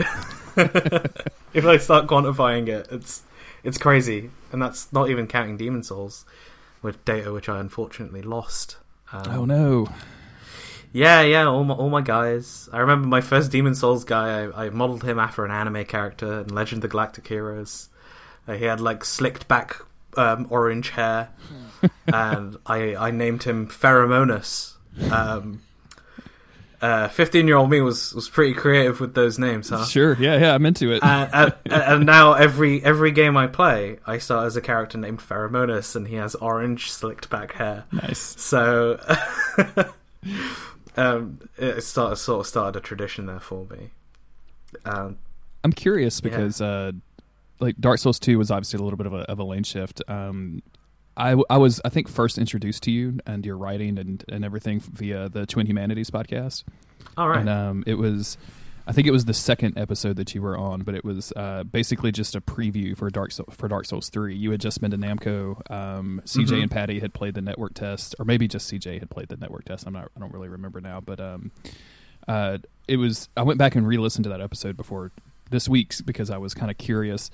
S2: if I start quantifying it, it's it's crazy, and that's not even counting Demon's Souls, with data which I unfortunately lost. Um,
S1: Oh no!
S2: yeah, yeah, all my all my guys. I remember my first Demon's Souls guy. I, I modeled him after an anime character in Legend of the Galactic Heroes. Uh, he had like slicked back um, orange hair, and I I named him Pheromonus. Um, Fifteen-year-old me was was pretty creative with those names, huh?
S1: Sure, yeah, yeah, I'm into it.
S2: and, and, and now every every game I play, I start as a character named Pheromonus, and he has orange slicked back hair.
S1: nice.
S2: So, um, it started, sort of started a tradition there for me. Um,
S1: I'm curious
S2: Yeah.
S1: because uh, like Dark Souls Two was obviously a little bit of a, of a lane shift. Um, I, I was I think first introduced to you and your writing and, and everything via the Twin Humanities podcast.
S2: all right,
S1: And um, it was, I think it was the second episode that you were on, but it was uh, basically just a preview for Dark Soul, for Dark Souls Three. You had just been to Namco. Um, CJ
S2: Mhm.
S1: and Patty had played the network test, or maybe just CJ had played the network test. I'm not, I don't really remember now, but um, uh, it was. I went back and re-listened to that episode before this week's because I was kind of curious.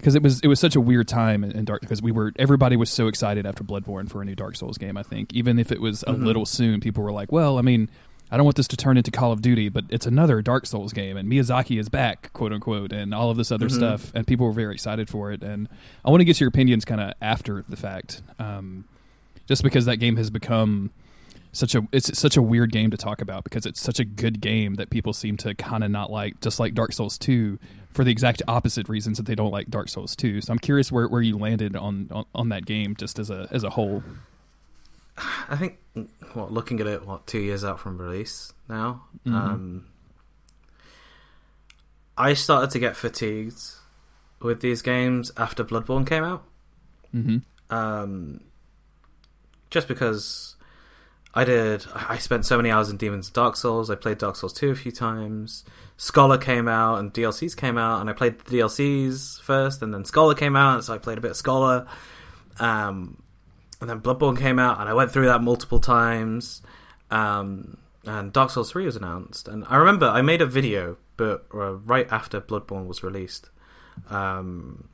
S1: Because it was it was such a weird time in, in Dark because we were everybody was so excited after Bloodborne for a new Dark Souls game. I think even if it was a
S2: Mhm.
S1: little soon, people were like, "Well, I mean, I don't want this to turn into Call of Duty, but it's another Dark Souls game, and Miyazaki is back, quote unquote, and all of this other
S2: Mhm.
S1: stuff, and people were very excited for it. And I want to get your opinions kind of after the fact, um, just because that game has become such a it's such a weird game to talk about because it's such a good game that people seem to kind of not like, just like Dark Souls two, for the exact opposite reasons that they don't like Dark Souls two. So I'm curious where, where you landed on, on on that game just as a as a whole.
S2: I think, what looking at it, what two years out from release now,
S1: Mhm.
S2: um, I started to get fatigued with these games after Bloodborne came out.
S1: hmm
S2: um, just because I did. I spent so many hours in Demons Dark Souls. I played Dark Souls 2 a few times. Scholar came out and DLCs came out, and I played the DLCs first, and then Scholar came out, and so I played a bit of Scholar. Um, and then Bloodborne came out, and I went through that multiple times. Um, and Dark Souls 3 was announced, and I remember I made a video, but uh, right after Bloodborne was released. Um,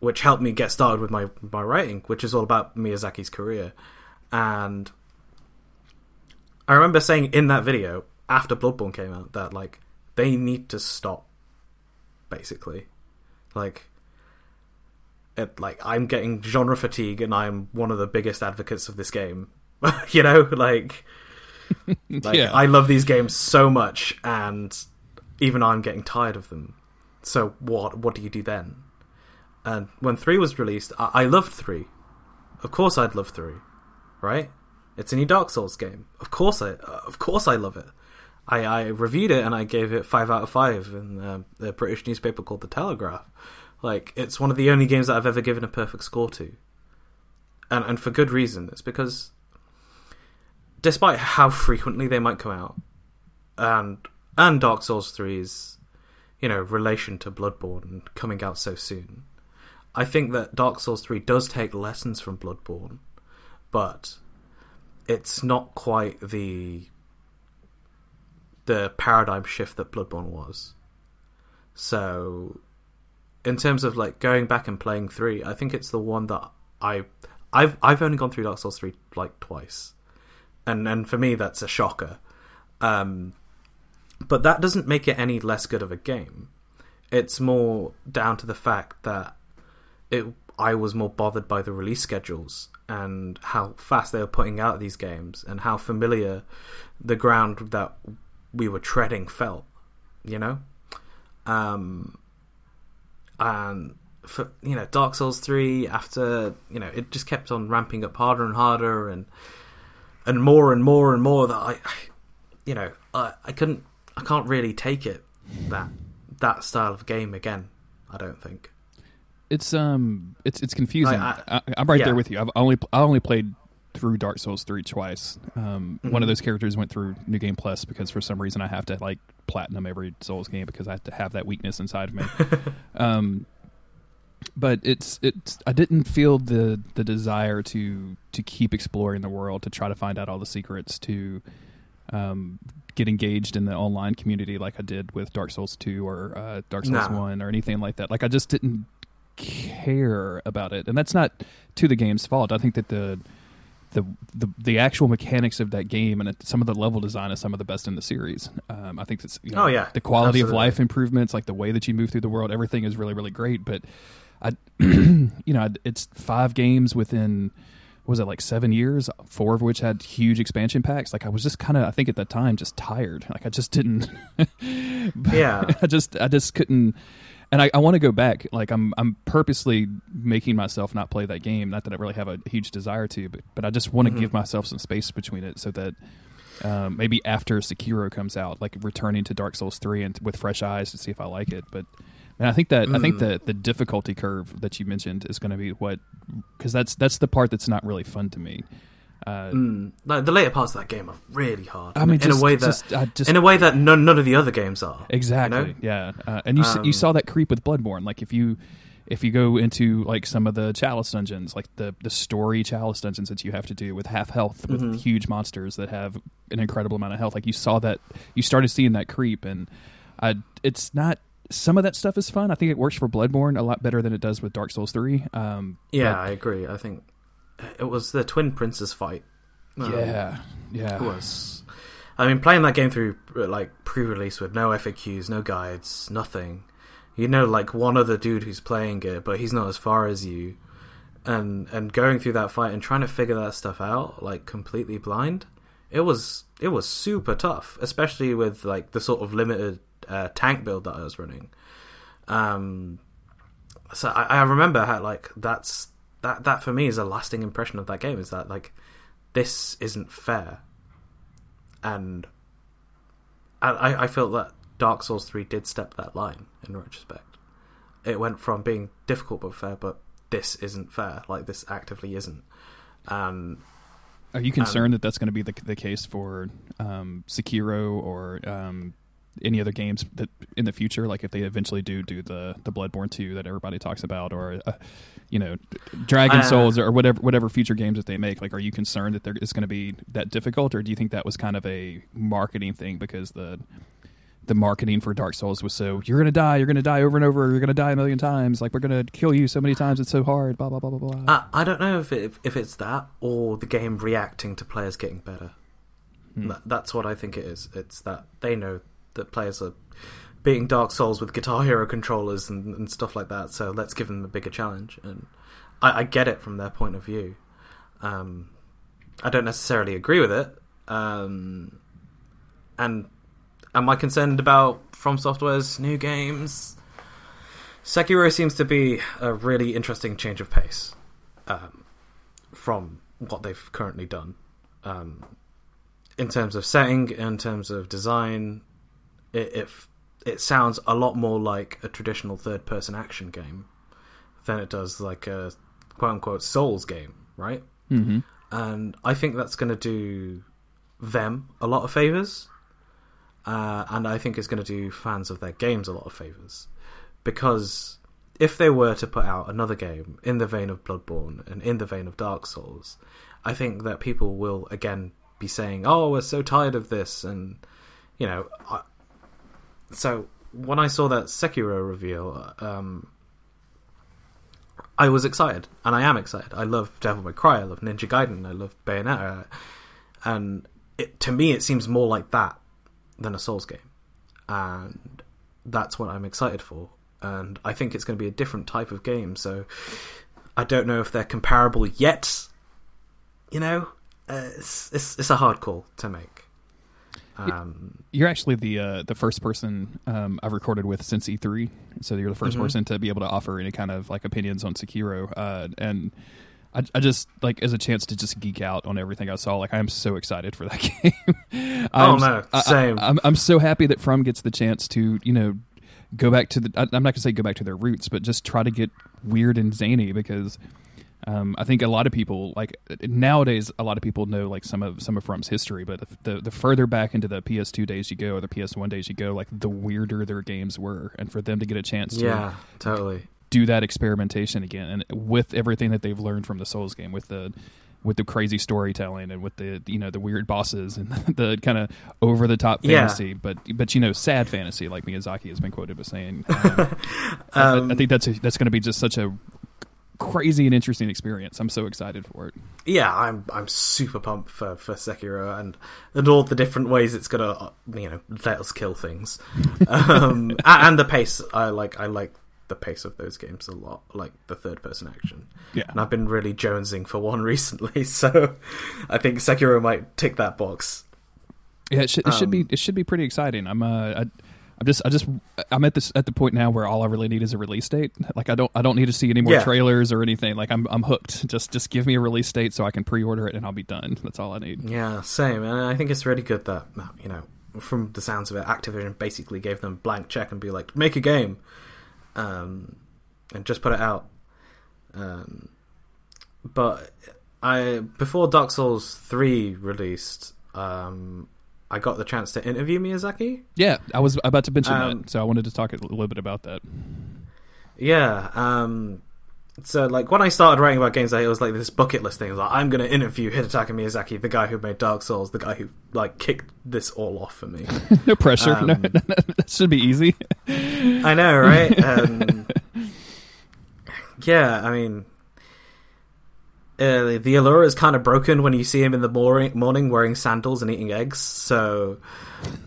S2: which helped me get started with my my writing, which is all about Miyazaki's career. And I remember saying in that video after Bloodborne came out that like they need to stop, basically, like. It, like I'm getting genre fatigue, and I'm one of the biggest advocates of this game. you know, like, like
S1: Yeah.
S2: I love these games so much, and even I'm getting tired of them. So what? What do you do then? And when three was released, I, I loved three. Of course, I'd love three, right? It's a new Dark Souls game. Of course, I uh, of course I love it. I, I reviewed it and I gave it five out of five in uh, the British newspaper called the Telegraph. Like it's one of the only games that I've ever given a perfect score to, and and for good reason. It's because, despite how frequently they might come out, and and Dark Souls 3's, you know, relation to Bloodborne coming out so soon, I think that Dark Souls 3 does take lessons from Bloodborne, but it's not quite the the paradigm shift that Bloodborne was. So, in terms of like going back and playing 3, I think it's the one that I I've I've only gone through Dark Souls 3 like twice. And and for me that's a shocker. Um but that doesn't make it any less good of a game. It's more down to the fact that it I was more bothered by the release schedules and how fast they were putting out these games and how familiar the ground that we were treading felt, you know? Um and for you know, Dark Souls 3 after, you know, it just kept on ramping up harder and harder and and more and more and more that I, I you know, I, I couldn't I can't really take it that that style of game again. I don't think.
S1: It's um, it's it's confusing.
S2: I-
S1: I, I'm right
S2: yeah.
S1: there with you. I've only I only played through Dark Souls three twice. Um, one
S2: Mhm.
S1: of those characters went through New Game Plus because for some reason I have to like platinum every Souls game because I have to have that weakness inside of me. um, but it's it's I didn't feel the the desire to to keep exploring the world to try to find out all the secrets to um, get engaged in the online community like I did with Dark Souls two or uh, Dark Souls
S2: No.
S1: one or anything like that. Like I just didn't care about it, and that's not to the game's fault. I think that the the the, the actual mechanics of that game and some of the level design is some of the best in the series. Um, I think that's you know,
S2: Oh, yeah.
S1: the quality of life improvements, like the way that you move through the world, everything is really really great. But I, you know, it's five games within what was it like seven years, four of which had huge expansion packs. Like I was just kind of, I think at that time, just tired. Like I just didn't.
S2: Yeah.
S1: I just, I just couldn't. And I, I want to go back. Like I'm, I'm purposely making myself not play that game. Not that I really have a huge desire to, but, but I just want to
S2: Mhm.
S1: give myself some space between it so that um, maybe after Sekiro comes out, like returning to Dark Souls three and with fresh eyes to see if I like it. But and I think that I think
S2: Mm.
S1: that the difficulty curve that you mentioned is going to be what because that's that's the part that's not really fun to me. Uh,
S2: Mm, like the later parts of that game are really hard.
S1: I mean,
S2: in
S1: just,
S2: a way that
S1: just, I just
S2: in a way that none none of the other games are.
S1: exactly,
S2: you know?
S1: yeah. Uh, and you s you
S2: Um,
S1: saw that creep with Bloodborne. Like if you if you go into like some of the chalice dungeons, like the the story chalice dungeons that you have to do with half health with
S2: Mhm.
S1: huge monsters that have an incredible amount of health, like you saw that you started seeing that creep, and I it's not. Some of that stuff is fun. I think it works for Bloodborne a lot better than it does with Dark Souls three. Um,
S2: Yeah,
S1: but-
S2: I agree. I think it was the twin princes fight. um,
S1: yeah, yeah.
S2: It was. I mean, playing that game through like pre-release with no FAQs, no guides, nothing. You know, like one other dude who's playing it, but he's not as far as you, and and going through that fight and trying to figure that stuff out like completely blind it was it was super tough, especially with like the sort of limited uh, tank build that I was running. Um, so I, I remember how like that's that that for me is a lasting impression of that game is that like this isn't fair, and I I felt that Dark Souls three did step that line in retrospect. It went from being difficult but fair, but this isn't fair. Like this actively isn't. Um,
S1: Are you concerned that that's going to be the the case for um, Sekiro or um, any other games that in the future, like if they eventually do do the the Bloodborne two that everybody talks about, or uh, you know, Dragon
S2: Uh,
S1: Souls or whatever whatever future games that they make, like are you concerned that there is going to be that difficult, or do you think that was kind of a marketing thing because the the marketing for Dark Souls was so you're gonna die, you're gonna die over and over, you're gonna die a million times, like we're gonna kill you so many times, it's so hard, blah blah blah blah blah.
S2: I, I don't know if it, if it's that or the game reacting to players getting better.
S1: Hmm.
S2: That, that's what I think it is. It's that they know that players are beating Dark Souls with Guitar Hero controllers and, and stuff like that. So let's give them a bigger challenge. And I, I get it from their point of view. Um, I don't necessarily agree with it. Um, and am I concerned about From Software's new games? Sekiro seems to be a really interesting change of pace um, from what they've currently done. Um, in terms of setting, in terms of design, it, it it sounds a lot more like a traditional third-person action game than it does like a quote-unquote Souls game, right?
S1: Mm-hmm.
S2: and I think that's going to do them a lot of favors, uh, and I think it's going to do fans of their games a lot of favors because if they were to put out another game in the vein of Bloodborne and in the vein of Dark Souls, I think that people will again be saying, "Oh, we're so tired of this," and you know, I, so when I saw that Sekiro reveal, um, I was excited, and I am excited. I love Devil May Cry, I love Ninja Gaiden, I love Bayonetta, and it, to me, it seems more like that than a Souls game, and that's what I'm excited for. And I think it's going to be a different type of game. So I don't know if they're comparable yet. You know, uh, it's, it's it's a hard call to make. Um,
S1: You're actually the uh, the first person um, I've recorded with since E3, so you're the 1st
S2: Mhm.
S1: person to be able to offer any kind of like opinions on Sekiro, uh, and I, I just like as a chance to just geek out on everything I saw. Like I am so excited for that game.
S2: Oh, no,
S1: I- I-
S2: same.
S1: I'm I'm so happy that From gets the chance to you know go back to the. I, I'm not gonna say go back to their roots, but just try to get weird and zany because. Um, I think a lot of people like nowadays. A lot of people know like some of some of From's history, but the, the the further back into the PS2 days you go or the PS1 days you go, like the weirder their games were, and for them to get a chance to
S2: yeah, totally.
S1: do that experimentation again, and with everything that they've learned from the Souls game, with the with the crazy storytelling and with the you know the weird bosses and the kind of over the top
S2: Yeah.
S1: fantasy, but but you know sad fantasy like Miyazaki has been quoted as saying. Um, I-
S2: Um,
S1: I, think that's a, that's going to be just such a crazy and interesting experience. I'm so excited for it.
S2: yeah, I'm I'm super pumped for, for Sekiro and and all the different ways it's gonna uh, you know let us kill things, um, and the pace. I like I like the pace of those games a lot, like the third person action.
S1: Yeah.
S2: And I've been really jonesing for one recently, so I think Sekiro might tick that box.
S1: Yeah, it should, it should be
S2: Um,
S1: it should be pretty exciting. I'm uh, I, I'm just I just I'm at this at the point now where all I really need is a release date. Like I don't I don't need to see any more
S2: Yeah.
S1: trailers or anything. Like I'm I'm hooked. Just just give me a release date so I can pre-order it and I'll be done. That's all I need.
S2: Yeah, same. And I think it's really good that you know, from the sounds of it, Activision basically gave them a blank check and be like, make a game, um, and just put it out. Um, but I before Dark Souls three released, um, I got the chance to interview Miyazaki.
S1: Yeah, I was about to mention
S2: Um,
S1: that, so I wanted to talk a little bit about that.
S2: Yeah. Um, so like when I started writing about games, I it was like this bucket list thing. Like I'm going to interview Hidetaka Miyazaki, the guy who made Dark Souls, the guy who like kicked this all off for me.
S1: No pressure. no,
S2: Um,
S1: that should be easy.
S2: I know, right? Um, yeah, I mean, uh, the allure is kind of broken when you see him in the morning, morning wearing sandals and eating eggs. So,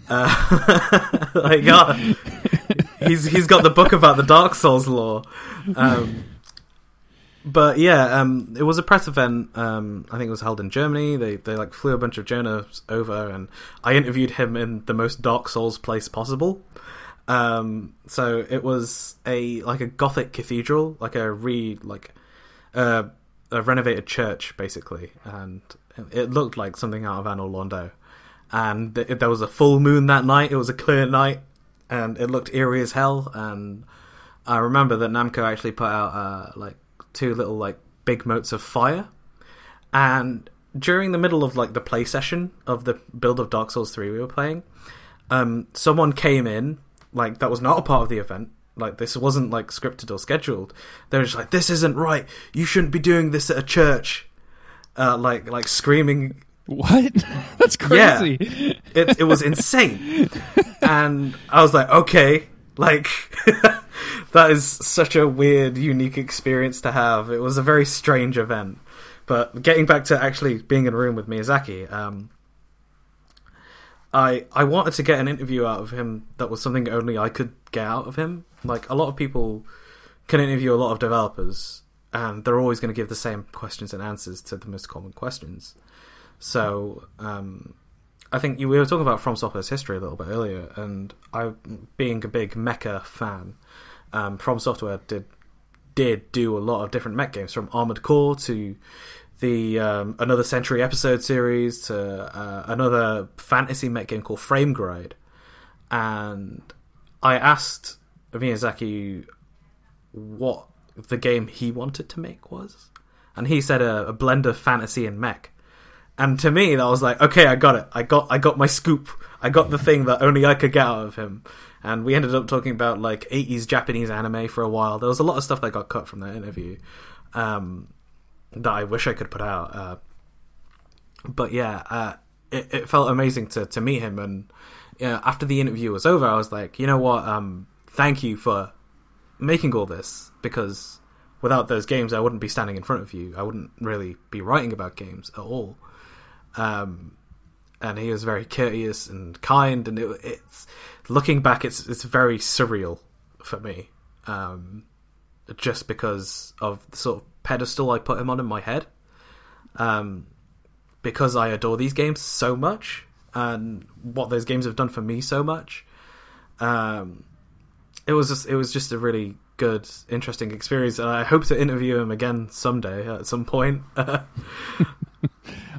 S2: uh, like, God, he's he's got the book about the Dark Souls lore. Um, but yeah, um, it was a press event. Um, I think it was held in Germany. They they like flew a bunch of journalists over, and I interviewed him in the most Dark Souls place possible. Um, so it was a like a Gothic cathedral, like a re like uh, a renovated church, basically, and it looked like something out of Anor Londo. And th- there was a full moon that night. It was a clear night, and it looked eerie as hell. And I remember that Namco actually put out uh, like two little like big motes of fire, and during the middle of like the play session of the build of Dark Souls three we were playing, um, someone came in like that was not a part of the event. Like this wasn't like scripted or scheduled. They were just like, "This isn't right. You shouldn't be doing this at a church." Uh, like like screaming.
S1: What? That's crazy.
S2: Yeah, it it was insane, and I was like, okay, like that is such a weird, unique experience to have. It was a very strange event. But getting back to actually being in a room with Miyazaki, um, I I wanted to get an interview out of him that was something only I could get out of him. Like a lot of people can interview a lot of developers, and they're always going to give the same questions and answers to the most common questions. So um, I think you, we were talking about From Software's history a little bit earlier, and I, being a big mecha fan, um, From Software did did do a lot of different mech games, from Armored Core to the um, another Century episode series to uh, another fantasy mech game called Frame Gride, and I asked Miyazaki what the game he wanted to make was, and he said a, a blend of fantasy and mech. And to me, that was like, okay, I got it. I got, I got my scoop. I got the thing that only I could get out of him. And we ended up talking about like 80s Japanese anime for a while. There was a lot of stuff that got cut from that interview um, that I wish I could put out. Uh, but yeah, uh, it, it, felt amazing to, to meet him. And yeah, after the interview was over, I was like, you know what? Um, thank you for making all this because without those games, I wouldn't be standing in front of you. I wouldn't really be writing about games at all. Um, and he was very courteous and kind, and it, it's looking back, it's it's very surreal for me, um, just because of the sort of pedestal I put him on in my head, um, because I adore these games so much and what those games have done for me so much. Um, it was just it was just a really good, interesting experience, and I hope to interview him again someday at some point.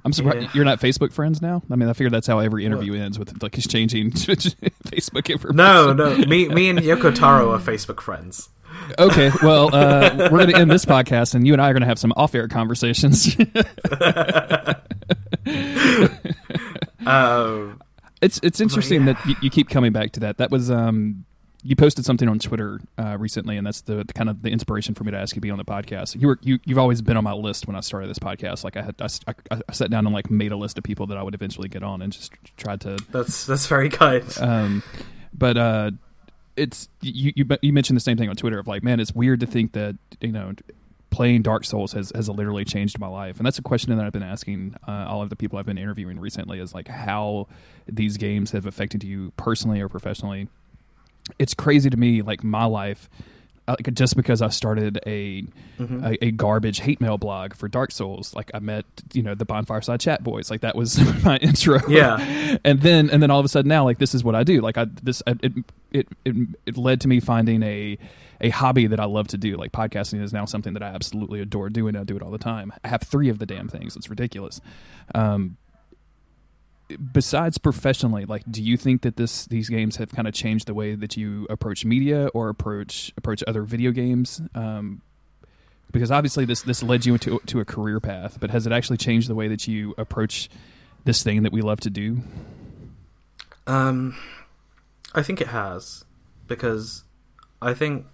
S1: I'm surprised yeah. you're not Facebook friends now. I mean, I figured that's how every interview what? ends with like exchanging Facebook information.
S2: No, no, me, me and Yoko Taro are Facebook friends.
S1: Okay, well, uh, we're going to end this podcast, and you and I are going to have some off-air conversations. um, it's it's interesting yeah. that you, you, keep coming back to that. That was um, you posted something on Twitter uh, recently, and that's the, the, kind of the inspiration for me to ask you to be on the podcast. You were you you've always been on my list when I started this podcast. Like I had I, I, I sat down and like made a list of people that I would eventually get on, and just tried to.
S2: That's that's very kind.
S1: Um, but uh, it's you you you mentioned the same thing on Twitter of like, man, it's weird to think that you know playing Dark Souls has, has literally changed my life, and that's a question that I've been asking uh, all of the people I've been interviewing recently is like how these games have affected you personally or professionally it's crazy to me like my life uh, like just because I started a, mm-hmm. a, a garbage hate mail blog for Dark Souls, like I met you know the Bonfireside Chat boys, like that was my intro.
S2: Yeah,
S1: and then and then all of a sudden now like this is what I do. Like I this it it it, it led to me finding a a hobby that I love to do. Like podcasting is now something that I absolutely adore doing. I do it all the time. I have three of the damn things. It's ridiculous. Um, besides professionally, like, do you think that this these games have kind of changed the way that you approach media or approach approach other video games? Um, because obviously this this led you into to a career path, but has it actually changed the way that you approach this thing that we love to do?
S2: Um, I think it has because I think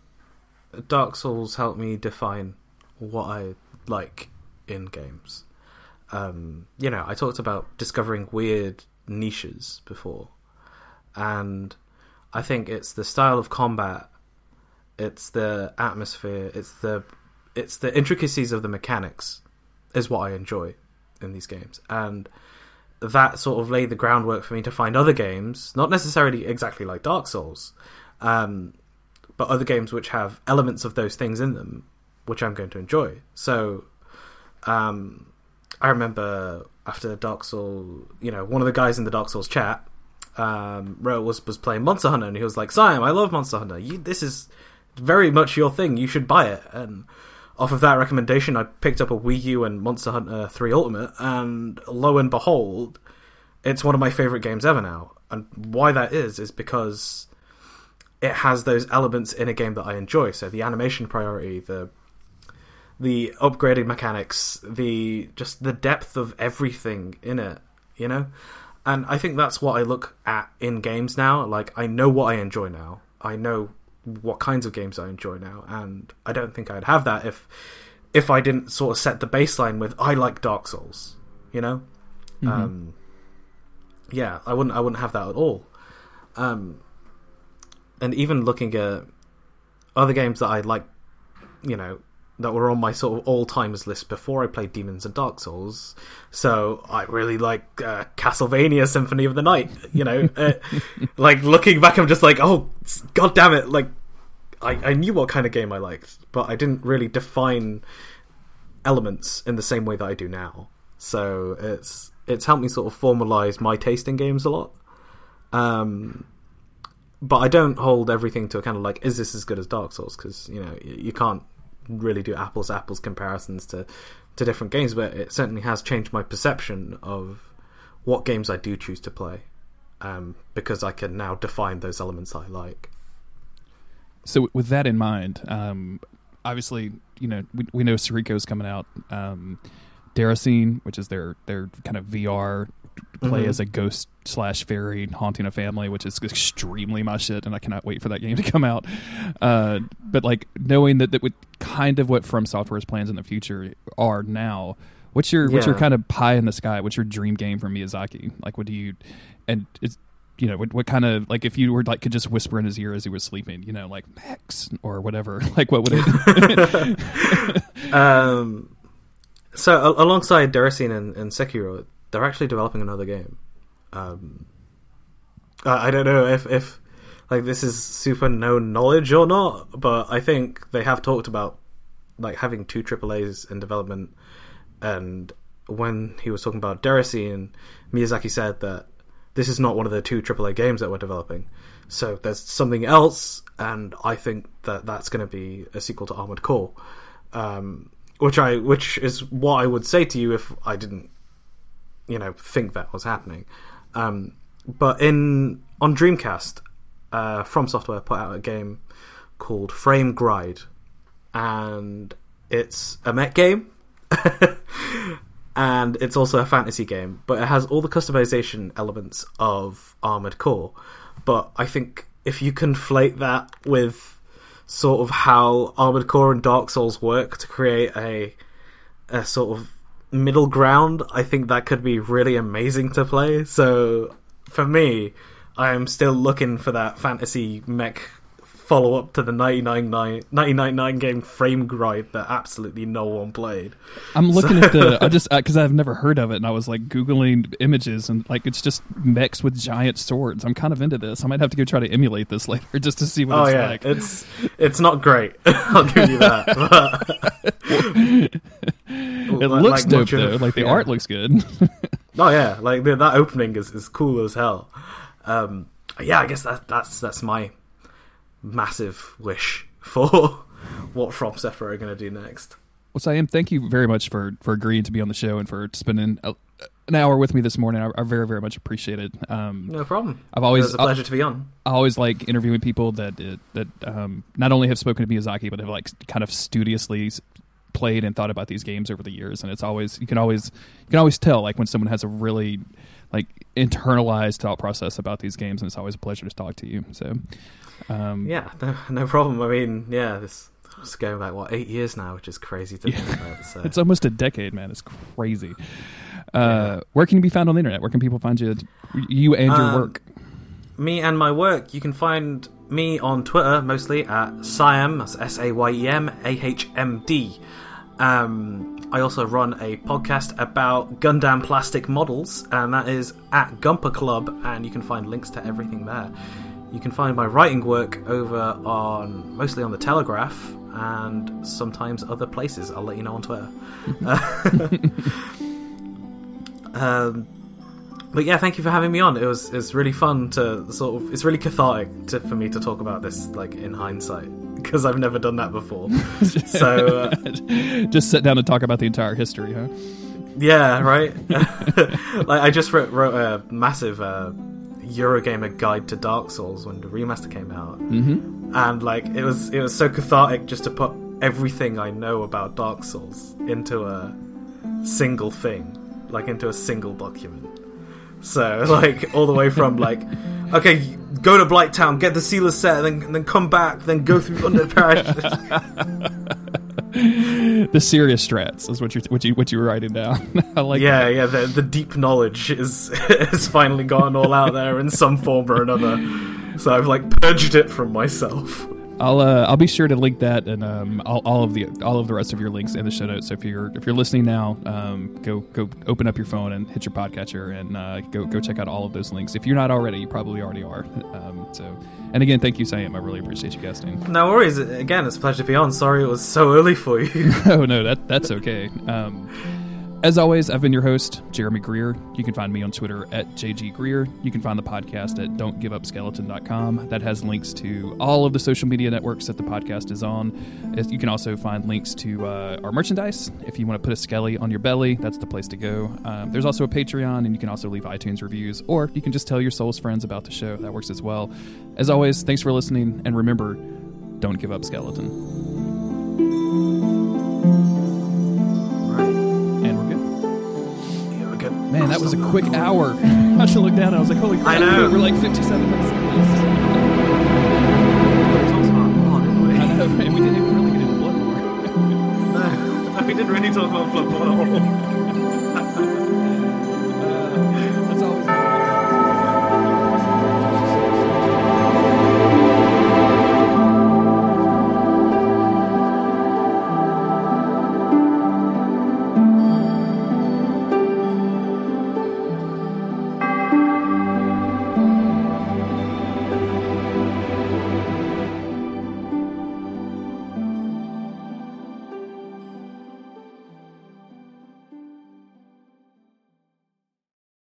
S2: Dark Souls helped me define what I like in games. Um, you know, I talked about discovering weird niches before, and I think it's the style of combat, it's the atmosphere, it's the it's the intricacies of the mechanics is what I enjoy in these games, and that sort of laid the groundwork for me to find other games, not necessarily exactly like Dark Souls, um, but other games which have elements of those things in them which I'm going to enjoy. So, um, I remember after Dark Souls, you know, one of the guys in the Dark Souls chat um, was was playing Monster Hunter, and he was like, "Sayem, I love Monster Hunter. You, this is very much your thing. You should buy it." And off of that recommendation, I picked up a Wii U and Monster Hunter 3 Ultimate, and lo and behold, it's one of my favorite games ever now. And why that is is because it has those elements in a game that I enjoy. So the animation priority, the the upgraded mechanics, the just the depth of everything in it, you know? And I think that's what I look at in games now. Like I know what I enjoy now. I know what kinds of games I enjoy now, and I don't think I'd have that if if I didn't sort of set the baseline with I like Dark Souls, you know. Mm-hmm. Um, yeah, I wouldn't I wouldn't have that at all. Um, and even looking at other games that I like, you know, that were on my sort of all timers list before I played Demons and Dark Souls. So I really like uh, Castlevania Symphony of the Night. You know, uh, like looking back, I'm just like, oh, god damn it! Like I, I knew what kind of game I liked, but I didn't really define elements in the same way that I do now. So it's it's helped me sort of formalize my taste in games a lot. Um, but I don't hold everything to a kind of like, is this as good as Dark Souls? Because you know you can't really do apples apples comparisons to to different games, but it certainly has changed my perception of what games I do choose to play, um, because I can now define those elements I like.
S1: So, with that in mind, um, obviously, you know, we, we know is coming out. Um, Déracine, which is their their kind of VR play mm-hmm. as a ghost slash fairy haunting a family, which is extremely my shit, and I cannot wait for that game to come out. Uh, but like knowing that that would kind of what From Software's plans in the future are now. What's your yeah. what's your kind of pie in the sky? What's your dream game for Miyazaki? Like, what do you and it's you know what, what kind of like if you were like could just whisper in his ear as he was sleeping, you know, like Max or whatever. Like, what would
S2: it? um, so alongside Déracine and, and Sekiro, they're actually developing another game. Um, I, I don't know if if like this is super known knowledge or not, but I think they have talked about like having two AAA's in development. And when he was talking about Déracine, Miyazaki said that this is not one of the two AAA games that we're developing. So there's something else, and I think that that's going to be a sequel to Armored Core, um, which I which is what I would say to you if I didn't you know think that was happening. Um, but in on Dreamcast, uh, From Software put out a game called Frame Gride, and it's a mech game. and it's also a fantasy game, but it has all the customization elements of Armored Core. But I think if you conflate that with sort of how Armored Core and Dark Souls work to create a a sort of middle ground, I think that could be really amazing to play. So for me, I am still looking for that fantasy mech follow up to the 1999 game Frame Gride that absolutely no one played.
S1: I'm looking so. at the I just because I've never heard of it and I was like googling images and like it's just mechs with giant swords. I'm kind of into this. I might have to go try to emulate this later just to see what oh, it's yeah. like.
S2: It's it's not great. I'll give you
S1: that. it looks like, dope though. Like the yeah. art looks good.
S2: oh yeah, like the, that opening is, is cool as hell. Um, yeah, I guess that that's that's my massive wish for what From Software are going to do next.
S1: Well, Sayem, thank you very much for for agreeing to be on the show and for spending a, an hour with me this morning. I, I very very much appreciate it. Um,
S2: no problem.
S1: I've always
S2: it was a pleasure I, to be on.
S1: I always like interviewing people that uh, that um, not only have spoken to Miyazaki but have like kind of studiously played and thought about these games over the years. And it's always you can always you can always tell like when someone has a really like internalized thought process about these games, and it's always a pleasure to talk to you. So
S2: um, yeah, no, no, problem. I mean, yeah, this is going back what eight years now, which is crazy to yeah. think about. So.
S1: it's almost a decade, man. It's crazy. Uh, yeah. Where can you be found on the internet? Where can people find you? You and your um, work.
S2: Me and my work. You can find me on Twitter mostly at Sayem. That's S A Y E M A H M D. Um, I also run a podcast about Gundam plastic models, and that is at Gunpla Club, and you can find links to everything there. You can find my writing work over on mostly on the Telegraph, and sometimes other places. I'll let you know on Twitter. um, but yeah, thank you for having me on. It was it's really fun to sort of it's really cathartic to, for me to talk about this like in hindsight because I've never done that before. so uh,
S1: just sit down and talk about the entire history, huh?
S2: Yeah, right. like I just wrote, wrote a massive uh, Eurogamer guide to Dark Souls when the remaster came out,
S1: mm-hmm.
S2: and like it was it was so cathartic just to put everything I know about Dark Souls into a single thing, like into a single document. So like all the way from like, okay, go to Blighttown, get the sealer set, then then come back, then go through Undead Parish.
S1: the serious strats is what you what you what you were writing down. I like.
S2: Yeah,
S1: that.
S2: yeah. The the deep knowledge is has finally gone all out there in some form or another. So I've like purged it from myself.
S1: I'll uh, I'll be sure to link that and um, all, all of the all of the rest of your links in the show notes. So if you're if you're listening now, um, go go open up your phone and hit your podcatcher and uh, go go check out all of those links. If you're not already, you probably already are. Um, so and again, thank you, Sam. I really appreciate you guesting.
S2: No worries. Again, it's a pleasure to be on. Sorry it was so early for you.
S1: oh no, that that's okay. As always, I've been your host, Jeremy Greer. You can find me on Twitter at JG Greer. You can find the podcast at don'tgiveupskeleton.com. That has links to all of the social media networks that the podcast is on. You can also find links to uh, our merchandise. If you want to put a skelly on your belly, that's the place to go. Um, there's also a Patreon, and you can also leave iTunes reviews, or you can just tell your Souls friends about the show. That works as well. As always, thanks for listening, and remember, don't give up, skeleton. Man, that was a quick hour. I should look down and I was like, holy crap,
S2: I know.
S1: we're like 57 minutes into this. I know, and we didn't even really get into Bloodborne.
S2: we didn't really talk about Bloodborne at all.